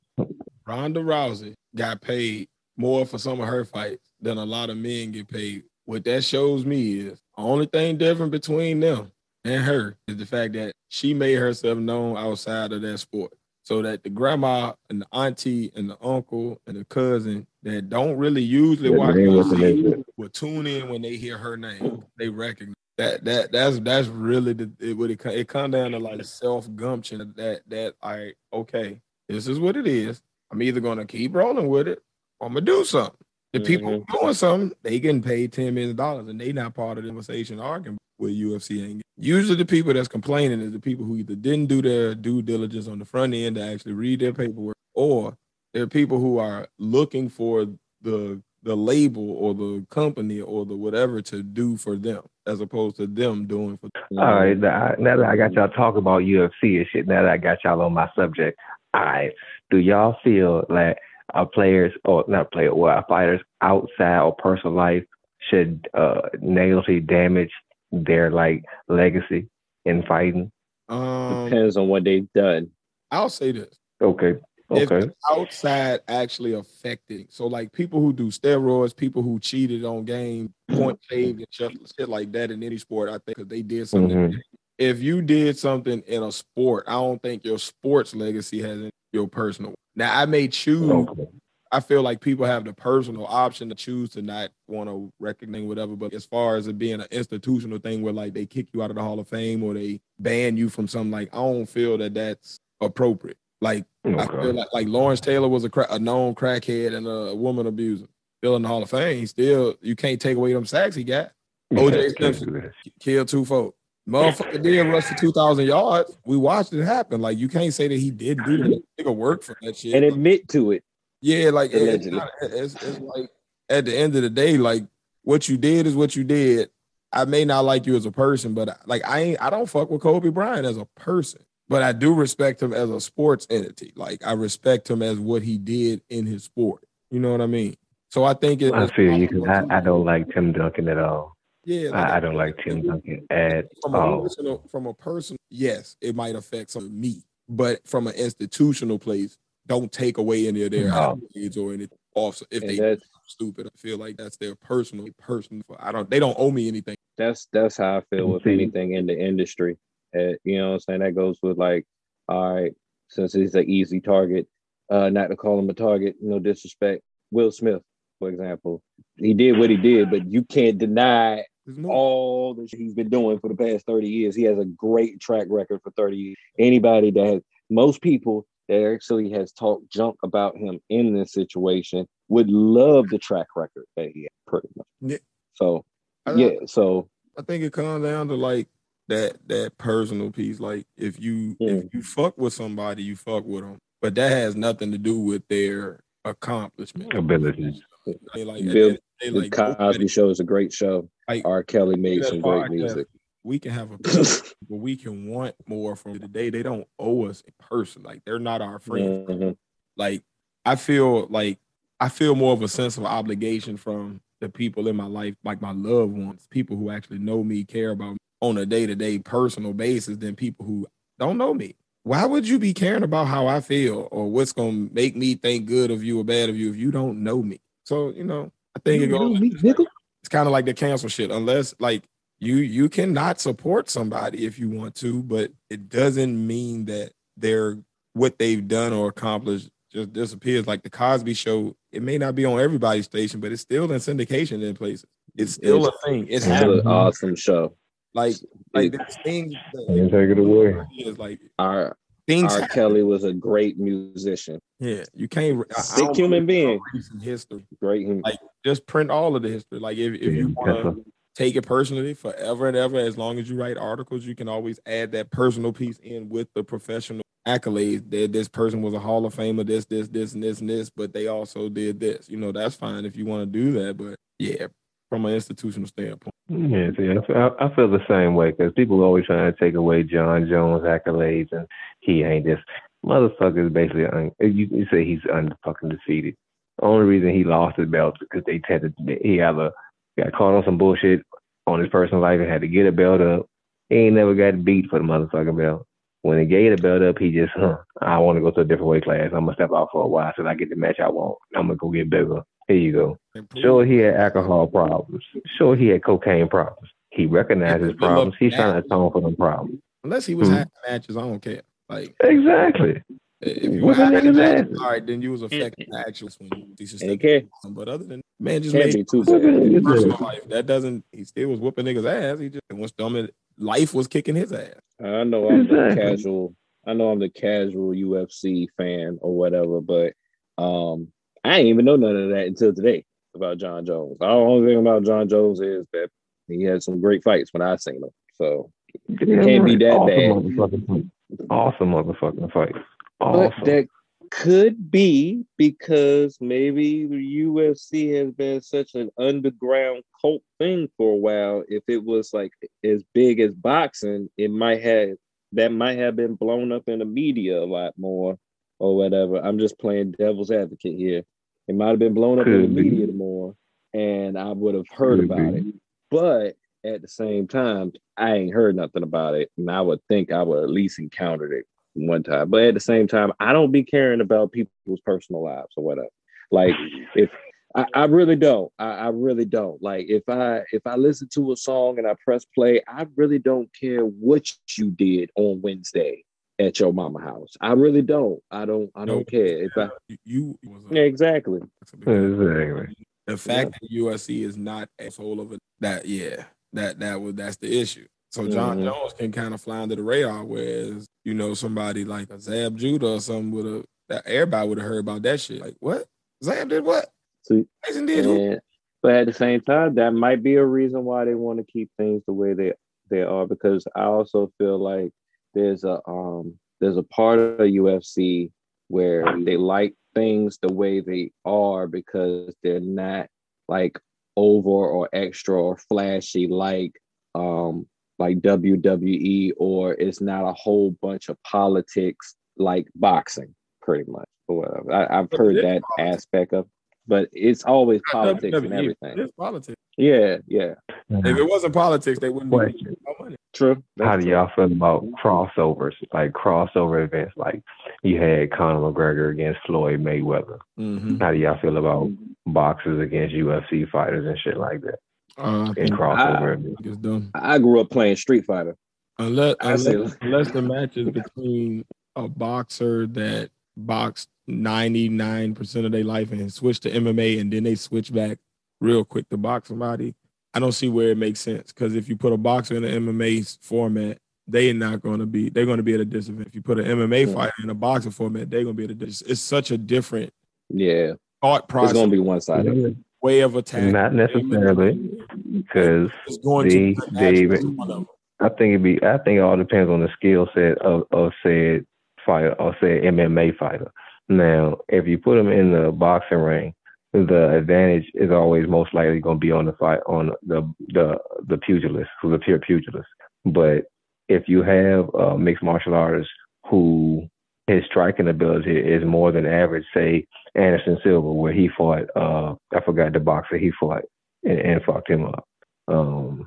Ronda Rousey got paid more for some of her fights than a lot of men get paid. What that shows me is the only thing different between them and her is the fact that she made herself known outside of that sport. So that the grandma and the auntie and the uncle and the cousin that don't really usually Yeah, watch UFC will tune in when they hear her name. They recognize that that that's that's really the it what it it come down to like self gumption that that I okay this is what it is. I'm either gonna keep rolling with it or I'm gonna do something. The people Mhm. doing something, they getting paid ten million dollars and they not part of the conversation arguing with UFC ain't. Usually the people that's complaining is the people who either didn't do their due diligence on the front end to actually read their paperwork, or they're people who are looking for the the label or the company or the whatever to do for them, as opposed to them doing for them. All right, now, now that I got y'all talking about UFC and shit, now that I got y'all on my subject, all right, do y'all feel like our players, or not players, well, our fighters outside or personal life should uh, negatively damage their like legacy? in fighting? Um, Depends on what they've done. I'll say this. Okay. Okay. the outside actually affecting, so like people who do steroids, people who cheated on game, point saved and shit, shit like that in any sport, I think 'cause they did something. Mhm. If you did something in a sport, I don't think your sports legacy has any- your personal. Now I may choose Okay. I feel like people have the personal option to choose to not want to recognize whatever. But as far as it being an institutional thing where like they kick you out of the Hall of Fame or they ban you from something, like I don't feel that that's appropriate. Like I feel like like Lawrence Taylor was a, cra- a known crackhead and a woman abuser. Still in the Hall of Fame. Still, you can't take away them sacks he got. O.J. Simpson. Killed two folks. Motherfucker did rush for two thousand yards. We watched it happen. Like you can't say that he didn't do that. Nigga work for that shit. And admit to it. Yeah, like it's, not- it's, it's like at the end of the day, like what you did is what you did. I may not like you as a person, but like I ain't I don't fuck with Kobe Bryant as a person, but I do respect him as a sports entity. Like I respect him as what he did in his sport. You know what I mean? So I think it, I it's feel you because I, I don't like Tim Duncan at all. Yeah, I, I don't like Tim Duncan at from a personal, from a person, yes, it might affect some of me, but from an institutional place, don't take away any of their No. or anything. Off if And they stupid, I feel like that's their personal, personal. I don't, they don't owe me anything. that's that's how I feel with anything in the industry. Uh, you know what I'm saying? That goes with like, all right, since he's an easy target, uh, not to call him a target, no disrespect. Will Smith, for example, he did what he did, but you can't deny There's no, all the shit he's been doing for the past 30 years. He has a great track record for 30 years. Anybody that has most people that actually has talked junk about him in this situation would love the track record that he has pretty much. Yeah. So I, yeah, so I think it comes down to like that that personal piece. Like if you if you fuck with somebody, you fuck with them, but that has nothing to do with their accomplishment. Abilities. I mean, like, at the Bill- end of the the like, Cosby Show is a great show. Like, R. Kelly made some great podcast, music. we can have a but we can want more from the day. They don't owe us in person. Like they're not our friends. Mhm. Like I feel like I feel more of a sense of obligation from the people in my life, like my loved ones, people who actually know me, care about me on a day-to-day personal basis than people who don't know me. Why would you be caring about how I feel or what's gonna make me think good of you or bad of you if you don't know me? So, you know, I think you it goes it's kind of like the cancel shit unless like you you cannot support somebody if you want to but it doesn't mean that they're what they've done or accomplished just disappears like the cosby show it may not be on everybody's station but it's still in syndication in places it's still a thing it's It's an awesome show. like like there's things that, take it away. is like R. things R. happen. Kelly was a great musician, yeah you can't I- I sick human being. history Great. hum- Like, just print all of the history like if, if you want to take it personally forever and ever. As long as you write articles, you can always add that personal piece in with the professional accolades that this person was a Hall of Famer, this, this, this, and this, and this, but they also did this. You know, that's fine if you want to do that. But yeah, from an institutional standpoint. Yeah, see, I I feel the same way because people are always trying to take away Jon Jones accolades and he ain't this motherfucker is basically un, you, you say he's fucking defeated. The only reason he lost his belt is because they tended to, he either got caught on some bullshit on his personal life and had to get a belt up. He ain't never got beat for the motherfucking belt. When he gave the belt up, he just, huh, I want to go to a different weight class. I'm gonna step out for a while so I get the match I want. I'm gonna go get bigger. Here you go. Sure, he had alcohol problems. Sure, he had cocaine problems. He recognized his problems. He's trying to atone for them problems. Unless he was Mhm. having matches, I don't care. Like Exactly. if you What's were having matches, ass? all right, then you was affecting the actual when you should And step it can't, down. But other than man, just can't made be too bad. personal life. That doesn't. He still was whooping niggas' ass. He just was dumb. and Life was kicking his ass. I know I'm the casual. I know I'm the casual UFC fan or whatever, but um, I didn't even know none of that until today about Jon Jones. The only thing about Jon Jones is that he had some great fights when I seen him. So, Yeah, can't be that awesome bad. Motherfucking. Awesome motherfucking fight. but that could be because maybe the UFC has been such an underground cult thing for a while. If it was like as big as boxing, it might have that might have been blown up in the media a lot more or whatever. I'm just playing devil's advocate here. It might have been blown up in the be. media more, and I would have heard Could about be. it. But at the same time, I ain't heard nothing about it, and I would think I would at least encountered it one time. But at the same time, I don't be caring about people's personal lives or whatever. Like if I, I really don't, I, I, really don't. Like if I if I listen to a song and I press play, I really don't care what you did on Wednesday at your mama house. I really don't. I don't. I don't no, care if I. You. yeah, exactly. Exactly. The fact yeah. that USC is not a whole of it. That yeah. That that was that's the issue. So Jon mm-hmm. Jones can kind of fly under the radar, whereas you know somebody like a Zab Judah or something would have that everybody would have heard about that shit. Like what? Zab did what? See, did but at the same time, that might be a reason why they want to keep things the way they they are. Because I also feel like there's a um there's a part of the UFC where they like things the way they are because they're not like over or extra or flashy like um like WWE or it's not a whole bunch of politics like boxing pretty much or whatever. I, have heard that aspect of but it's always politics WWE, and everything. It's politics. Yeah, yeah. If it wasn't politics, they wouldn't Question. money. True. That's How do y'all feel about crossovers, like crossover events? Like you had Conor McGregor against Floyd Mayweather. Mm-hmm. How do y'all feel about boxers against UFC fighters and shit like that? Uh, and crossover I, I, grew up playing Street Fighter. Unless, unless, unless the match is between a boxer that boxed 99% of their life and switch to MMA and then they switch back real quick to box somebody, I don't see where it makes sense. Because if you put a boxer in an MMA format, they're not going to be, they're going to be at a disadvantage. If you put an MMA yeah. fighter in a boxing format, they're going to be at a disadvantage. It's such a different yeah thought process. It's going to be one sided. Way of attack. Not necessarily, because the, the, I think it be. I think it all depends on the skill set of, of said fighter or said MMA fighter. Now, if you put them in the boxing ring, the advantage is always most likely going to be on the fight on the the the pugilist, who's a pure pugilist. But if you have a mixed martial artist who his striking ability is more than average, say Anderson Silva, where he fought, uh, I forgot the boxer he fought and, and fucked him up. Um,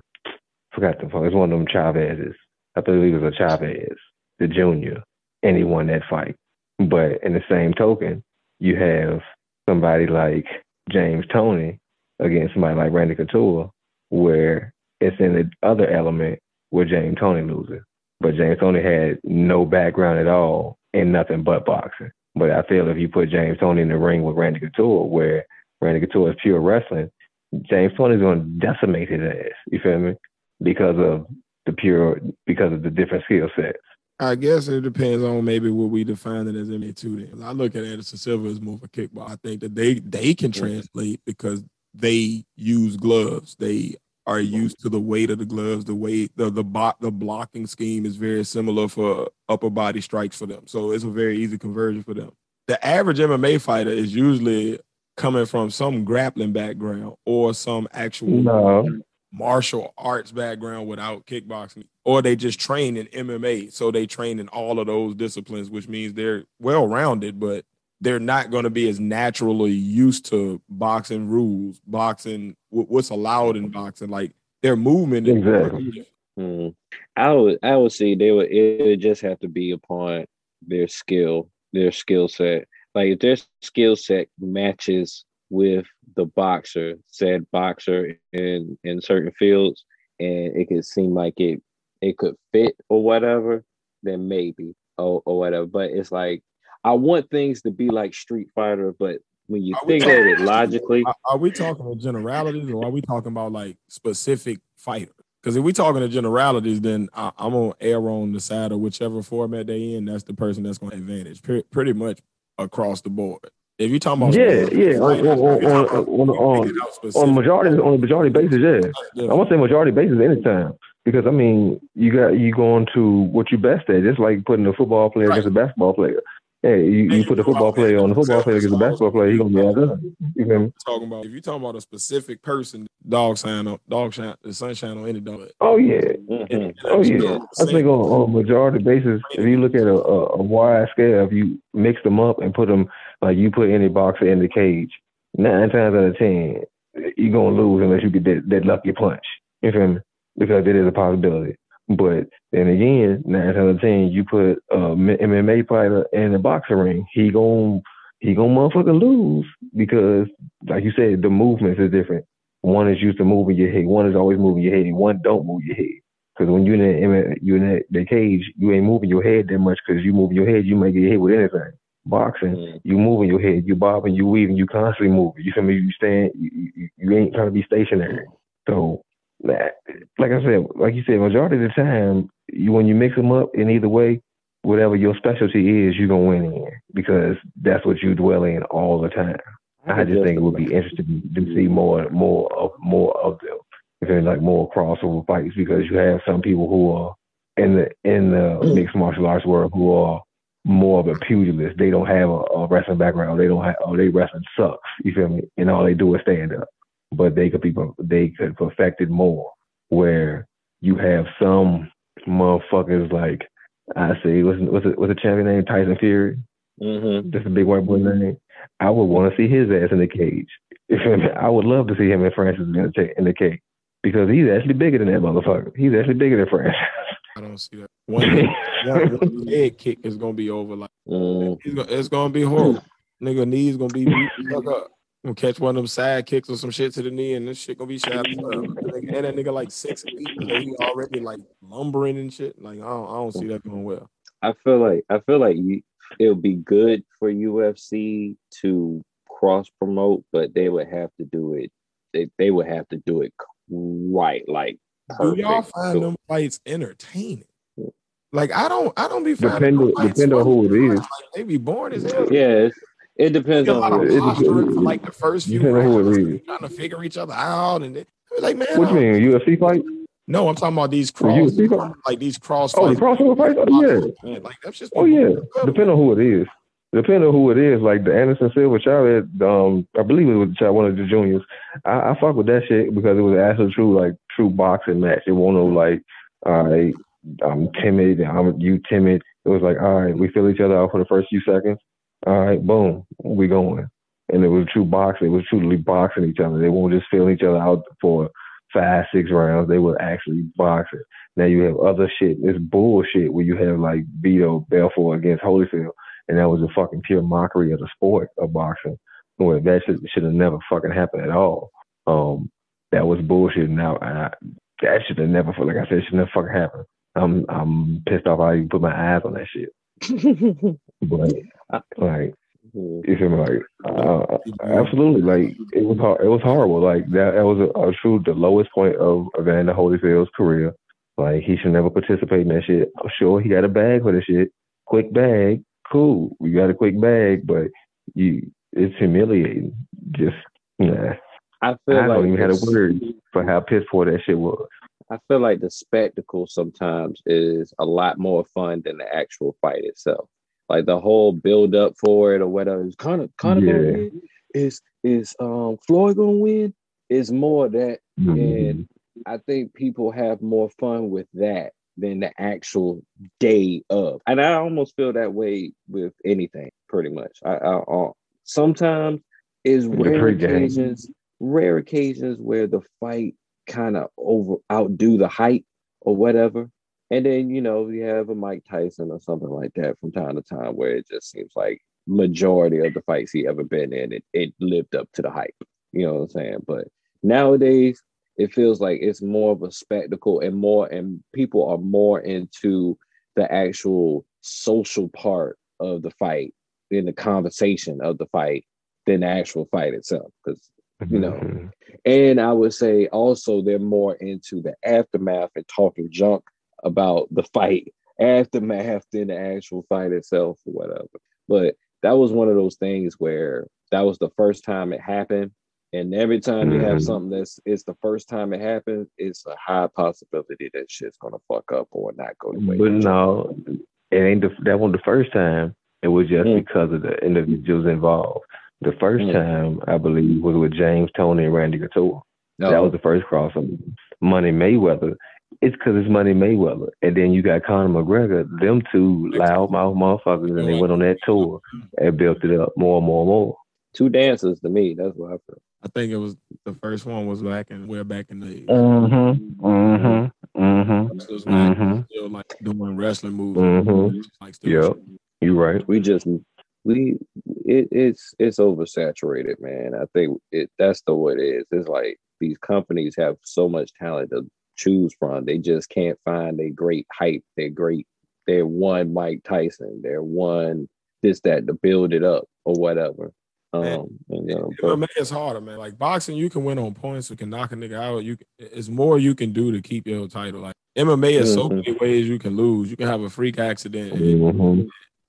forgot the fuck. It's one of them Chavez's. I believe it was a Chavez, the junior, and he won that fight. But in the same token, you have somebody like James Toney against somebody like Randy Couture, where it's in the other element where James Toney loses. But James Toney had no background at all in nothing but boxing. But I feel if you put James Toney in the ring with Randy Couture, where Randy Couture is pure wrestling, James Toney's going to decimate his ass. You feel me? Because of the pure, because of the different skill sets. I guess it depends on maybe what we define it as MMA too. Then I look at Anderson Silva as more of a kickball. I think that they they can translate because they use gloves. They are used to the weight of the gloves. The weight the the bo- the blocking scheme is very similar for upper body strikes for them. So it's a very easy conversion for them. The average MMA fighter is usually coming from some grappling background or some actual no martial arts background without kickboxing, or they just train in MMA. So they train in all of those disciplines, which means they're well rounded, but they're not going to be as naturally used to boxing rules, boxing, what's allowed in boxing. Like their movement. Exactly. Hmm. I would, I would say they would, it would just have to be upon their skill, their skill set. Like if their skill set matches with the boxer, said boxer in in certain fields, and it could seem like it it could fit or whatever, then maybe or, or whatever. But it's like I want things to be like Street Fighter, but when you are think of it logically, are we talking about generalities or are we talking about like specific fighters? Because if we're talking to generalities, then I, am gonna err on the side of whichever format they in. That's the person that's gonna advantage, pretty much across the board. If you're talking about yeah, yeah, on, on, on, on, on majority on a majority basis, yeah. I want to say majority basis anytime because I mean you got you going to what you best at. It's like putting a football player right. against a basketball player. Hey, you, you put the football player on the football player against the basketball player, he's gonna be out there. You know? Talking about if you're talking about a specific person, dog sign on dog shine the sunshine on any dog. Oh yeah, mm-hmm. oh yeah. I think on, on a majority basis, if you look at a, a, a wide scale, if you mix them up and put them like you put any boxer in the cage, nine times out of ten, you're gonna lose unless you get that, that lucky punch. You feel me? because it is a possibility. But then again, nine times out of ten, you put a MMA fighter in the boxing ring, he gonna he gonna motherfucker lose because, like you said, the movements is different. One is used to moving your head. One is always moving your head. And one don't move your head. Because when you're in the, you in the, the cage, you ain't moving your head that much. Because you move your head, you might get hit with anything. Boxing, mm. you moving your head, you bobbing, you weaving, you constantly moving. You feel me? You stand, you, you, you ain't trying to be stationary. So, like I said, like you said, majority of the time, you when you mix them up in either way, whatever your specialty is, you're gonna win in because that's what you dwell in all the time. I just think it would be interesting to see more, more of, more of them. If like more crossover fights, because you have some people who are in the in the mixed martial arts world who are more of a pugilist. They don't have a, a wrestling background. They don't have. Oh, they wrestling sucks. You feel me? And all they do is stand up. But they could be they could perfect it more. Where you have some motherfuckers like I see what's what's the, what's the champion name Tyson Fury. Mm-hmm. Just a big white boy name. I would want to see his ass in the cage. I would love to see him and Francis in the, in the cage because he's actually bigger than that motherfucker. He's actually bigger than Francis. I don't see that. One, one, leg kick is gonna be over. Like mm. it's gonna be horrible. Nigga knees gonna be beat up. Gonna catch one of them side kicks or some shit to the knee, and this shit gonna be shot. And that nigga like six feet, and he already like lumbering and shit. Like I don't, I don't see that going well. I feel like I feel like you, it'll be good for UFC to cross promote, but they would have to do it. They they would have to do it right, like perfect. Do y'all find so, them fights entertaining? Like I don't, I don't be depending depend on who it is. Like, they be born as hell. Yeah, it depends on who it is. Like the first few rounds, trying to figure each other out, and then, like, man, what you mean UFC fight? No, I'm talking about these cross, like these cross. Oh, the crossover fights. Oh yeah, like that's just. Oh yeah, depending on who it is. Depending on who it is, like the Anderson Silva Chavez, um, I believe it was one of the juniors. I, I fuck with that shit because it was actually true, like true boxing match. It wasn't no like, right, I'm timid, and I'm you timid. It was like, all right, we feel each other out for the first few seconds. All right, boom, we going. And it was true boxing. It was truly boxing each other. They won't just feel each other out for five, six rounds. They were actually boxing. Now you have other shit. It's bullshit where you have like Vitor Belfort against Holyfield and that was a fucking pure mockery of the sport of boxing. Where that should have never fucking happened at all. Um, that was bullshit. Now I, that should have never, like I said, should never fucking happen. I'm I'm pissed off. I even put my eyes on that shit. but like, you feel me? Like, uh, absolutely. Like, it was hard. It was horrible. Like that. That was a, a true the lowest point of Evander Holyfield's career. Like he should never participate in that shit. I'm sure he got a bag for the shit, quick bag, cool. We got a quick bag, but you it's humiliating. Just nah. I feel I like don't even have a word for how piss poor that shit was. I feel like the spectacle sometimes is a lot more fun than the actual fight itself. Like the whole build up for it or whatever is kind of kind of yeah. is is um Floyd gonna win? Is more that mm-hmm. and I think people have more fun with that than the actual day of. And I almost feel that way with anything, pretty much. I, I, I sometimes is rare occasions, rare occasions where the fight kind of over outdo the hype or whatever. And then you know you have a Mike Tyson or something like that from time to time where it just seems like majority of the fights he ever been in it, it lived up to the hype. You know what I'm saying? But nowadays it feels like it's more of a spectacle and more and people are more into the actual social part of the fight in the conversation of the fight than the actual fight itself because you know mm-hmm. and i would say also they're more into the aftermath and talking junk about the fight aftermath than the actual fight itself or whatever but that was one of those things where that was the first time it happened and every time you have mm-hmm. something that's it's the first time it happens, it's a high possibility that shit's gonna fuck up or not go the way. But no, it ain't the, that one the first time. It was just mm. because of the individuals involved. The first mm. time I believe was with James Toney and Randy Couture. No. That was the first crossover. Money Mayweather. It's because it's Money Mayweather, and then you got Conor McGregor. Them two loudmouth motherfuckers, and they went on that tour and built it up more and more and more. Two dancers to me. That's what I feel. I think it was the first one was back in way back in the Mm-hmm. Mm-hmm. Mm-hmm. wrestlers back Mhm. still like doing wrestling moves. Mm-hmm. Like still Yep. You right. we just we it, it's it's oversaturated, man. I think it that's the way it is. It's like these companies have so much talent to choose from. They just can't find a great hype. They're great. They're one Mike Tyson. They're one this that to build it up or whatever. Um, you know, but- MMA is harder, man. Like boxing, you can win on points, you can knock a nigga out. You can, it's more you can do to keep your title. Like MMA is so Mhm. many ways you can lose. You can have a freak accident, Mm-hmm.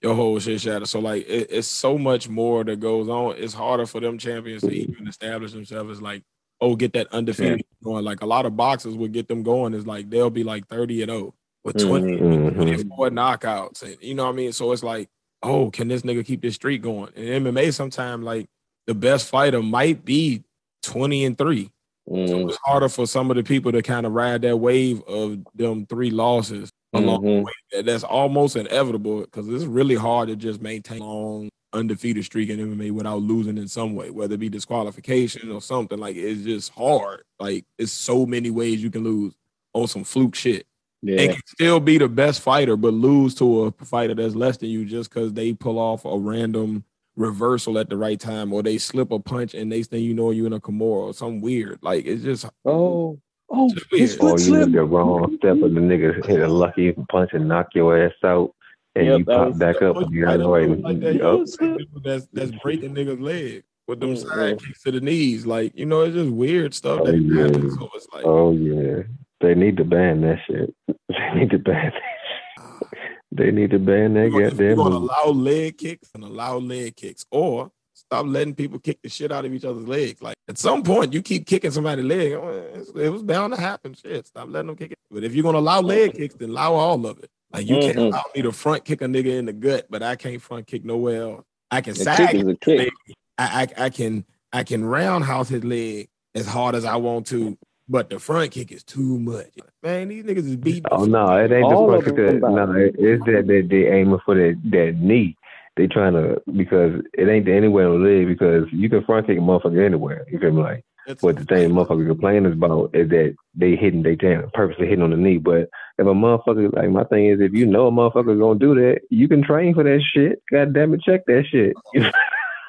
Your whole shit shattered. So like it, it's so much more that goes on. It's harder for them champions to even establish themselves as like, oh, get that undefeated going. Like a lot of boxers would get them going is like they'll be like 30 and 0 with 20, Mhm. 24 knockouts. And you know what I mean? So it's like, oh, can this nigga keep this streak going? In MMA, sometimes like the best fighter might be 20 and 3. So mm, it's harder for some of the people to kind of ride that wave of them three losses along the Mhm. way. That- That's almost inevitable because it's really hard to just maintain a long undefeated streak in MMA without losing in some way, whether it be disqualification or something. Like it's just hard. Like it's so many ways you can lose on some fluke shit. And yeah, can still be the best fighter, but lose to a fighter that's less than you just because they pull off a random reversal at the right time, or they slip a punch and next thing you know you're in a Kimura or something weird. Like it's just oh, oh, his weird. Or you slipped. hit the wrong step and the nigga hit a lucky punch and knock your ass out, and Yep, you pop was- back up and you got away. like that. Yup. Like, that's that's breaking niggas' leg with them Mhm. side kicks to the knees. Like you know, it's just weird stuff Oh, that yeah. happens. So it's like Oh yeah, they need to ban that shit. They need to ban. That. They need to ban that If you're goddamn gonna allow leg kicks and allow leg kicks, or stop letting people kick the shit out of each other's legs. Like at some point, you keep kicking somebody's leg. It was bound to happen. Shit, stop letting them kick it. But if you're gonna allow leg kicks, then allow all of it. Like you can't Mhm. allow me to front kick a nigga in the gut, but I can't front kick nowhere else. I can A side kick kick is a kick. I, I I can I can roundhouse his leg as hard as I want to, but the front kick is too much. Man, these niggas is beating. Oh no, it ain't All the of fuck them that. No, it's that they they aiming for that that knee. They trying to because it ain't anywhere to live because you can front kick a motherfucker anywhere. You feel me? Like It's what the thing motherfucker complaining about is that they hitting they damn purposely hitting on the knee. But if a motherfucker like my thing is if you know a motherfucker gonna do that, you can train for that shit. God damn it, check that shit.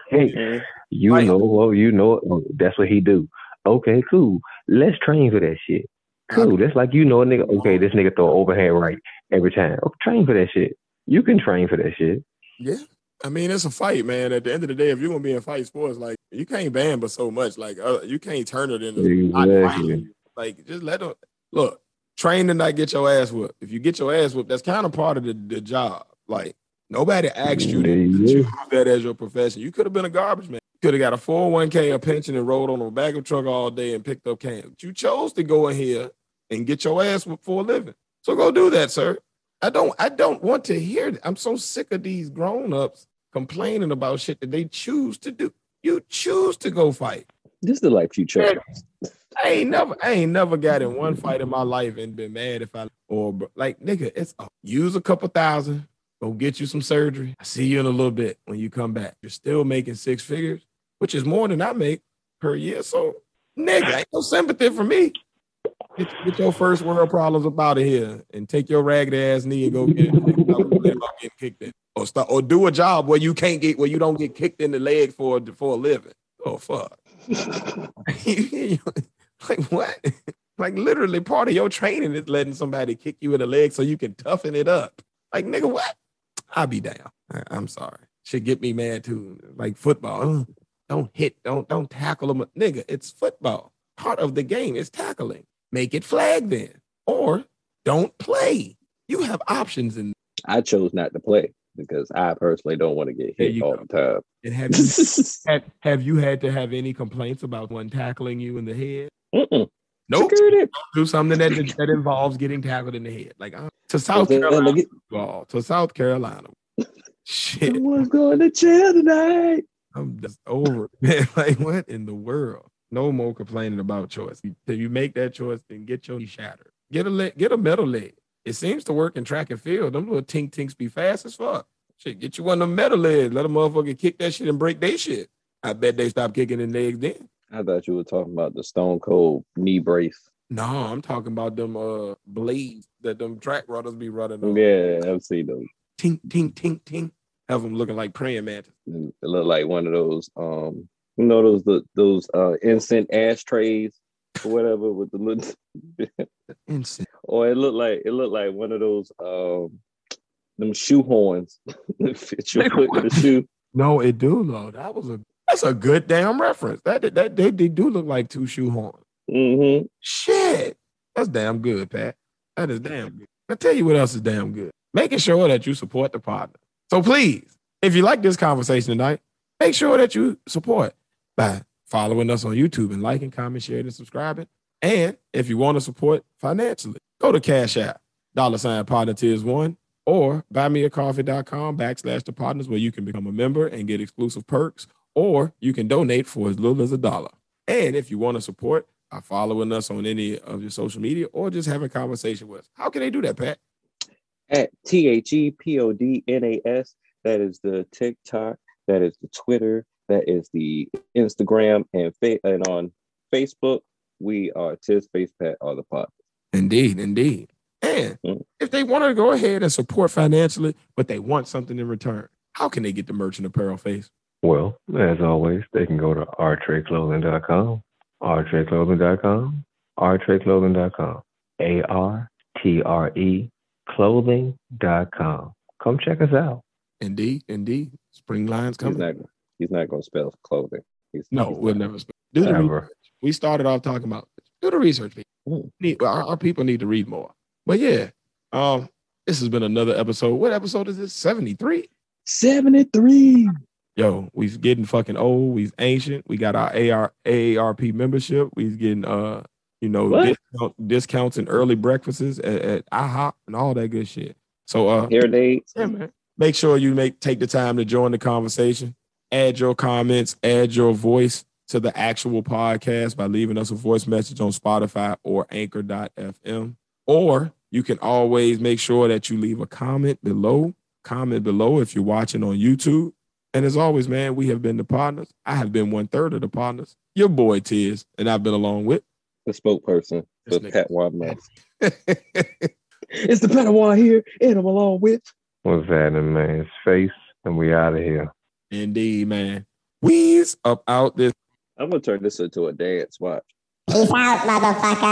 hey, Mhm. you Right. know, well, you know, oh, that's what he do. Okay, cool. Let's train for that shit. Cool. That's like you know a nigga. Okay, this nigga throw overhand right every time. Okay, train for that shit. You can train for that shit. Yeah. I mean, it's a fight, man. At the end of the day, if you're gonna be in fight sports, like you can't ban but so much. Like uh, you can't turn it into Exactly. Like just let them look. Train to not get your ass whooped. If you get your ass whooped, that's kind of part of the, the job. Like nobody asked you to, to Yeah. choose that as your profession. You could have been a garbage man. Could have got a 401k, a pension, and rode on a bag of truck all day and picked up cans. But you chose to go in here and get your ass whooped for a living. So go do that, sir. I don't I don't want to hear that. I'm so sick of these grown-ups complaining about shit that they choose to do. You choose to go fight. This is the life you chose. I ain't never I ain't never got in one fight in my life and been mad if I or like nigga, it's uh, use a couple thousand, go get you some surgery. I see you in a little bit when you come back. You're still making six figures, which is more than I make per year. So nigga, ain't no sympathy for me. Get, get your first world problems up out of here and take your ragged ass knee and go get it. kicked in. Or start or do a job where you can't get where you don't get kicked in the leg for for a living. Oh fuck. like what? Like literally part of your training is letting somebody kick you in the leg so you can toughen it up. Like nigga, what? I'll be down. I, am sorry. Should get me mad too. Like football. uh, Don't hit, don't don't tackle them. Nigga, it's football. Part of the game is tackling. Make it flag then. Or don't play. You have options in I chose not to play because I personally don't want to get hit all go. the time. and have you have, have you had to have any complaints about one tackling you in the head? Mm-mm. Nope. Security. do something that that involves getting tackled in the head. Like uh, to South Well, Carolina, look at- ball to South Carolina. Shit, Someone's going to jail tonight. I'm just over. it, Man, like what in the world? No more complaining about choice. If you make that choice, then get your knee shattered. Get a leg, get a metal leg. It seems to work in track and field. Them little tink tinks be fast as fuck. Shit, get you one of them metal legs. Let a motherfucker kick that shit and break their shit. I bet they stop kicking in legs then. I thought you were talking about the Stone Cold knee brace. No, I'm talking about them uh blades that them track runners be running on. Yeah, I've seen those. Tink, tink, tink, tink. Have them looking like praying mantis. It looked like one of those, um, you know, those the those uh instant ashtrays or whatever with the little, Instant. or it looked like it looked like one of those um them shoe horns that fit your foot in the shoe. No, it do though. That was a that's a good damn reference. That that they, they do look like two shoe horns. Mm-hmm. Shit. That's damn good, Pat. That is damn good. I tell you what else is damn good. Making sure that you support the partner. So please, if you like this conversation tonight, make sure that you support by following us on YouTube and liking, comment, sharing, and subscribing. And if you want to support financially, go to Cash App, dollar sign partner tiers one, or buymeacoffee.com backslash the Podnas where you can become a member and get exclusive perks, or you can donate for as little as a dollar. And if you want to support by following us on any of your social media or just having a conversation with us, how can they do that, Pat? At T H E P O D N A S. That is the TikTok. That is the Twitter. That is the Instagram and fa- and on Facebook, we are Tiz Face Pat are the pod. Indeed, indeed. And Mm. if they want to go ahead and support financially, but they want something in return, how can they get the merchant apparel face? Well, as always, they can go to rtradeclothing.com, rtradeclothing.com, rtradeclothing.com, A R T R E clothing.com. Come check us out. Indeed, indeed. Spring lines He's coming. not he's not gonna spell clothing. He's, no, he's we'll never spend. Do the research. We started off talking about do the research. People. Mm. Need, our, our people need to read more. But yeah, um, this has been another episode. What episode is this? 73? 73. Yo, we's getting fucking old. We's ancient. We got our AR AARP membership. We's getting uh, you know, discount, discounts and early breakfasts at, at IHOP and all that good shit. So uh Hair dates. yeah, man. Make sure you make take the time to join the conversation. Add your comments, add your voice to the actual podcast by leaving us a voice message on Spotify or anchor.fm. Or you can always make sure that you leave a comment below. Comment below if you're watching on YouTube. And as always, man, we have been the Podnas. I have been one third of the Podnas. Your boy Tiz, and I've been along with. The spokesperson This for nigga. Pat Wadman. It's the Padawan here, and I'm along with What's that in man's face, and we out of here. Indeed, man. We's up out this I'm gonna turn this into a dance. Watch. Peace out, motherfucker.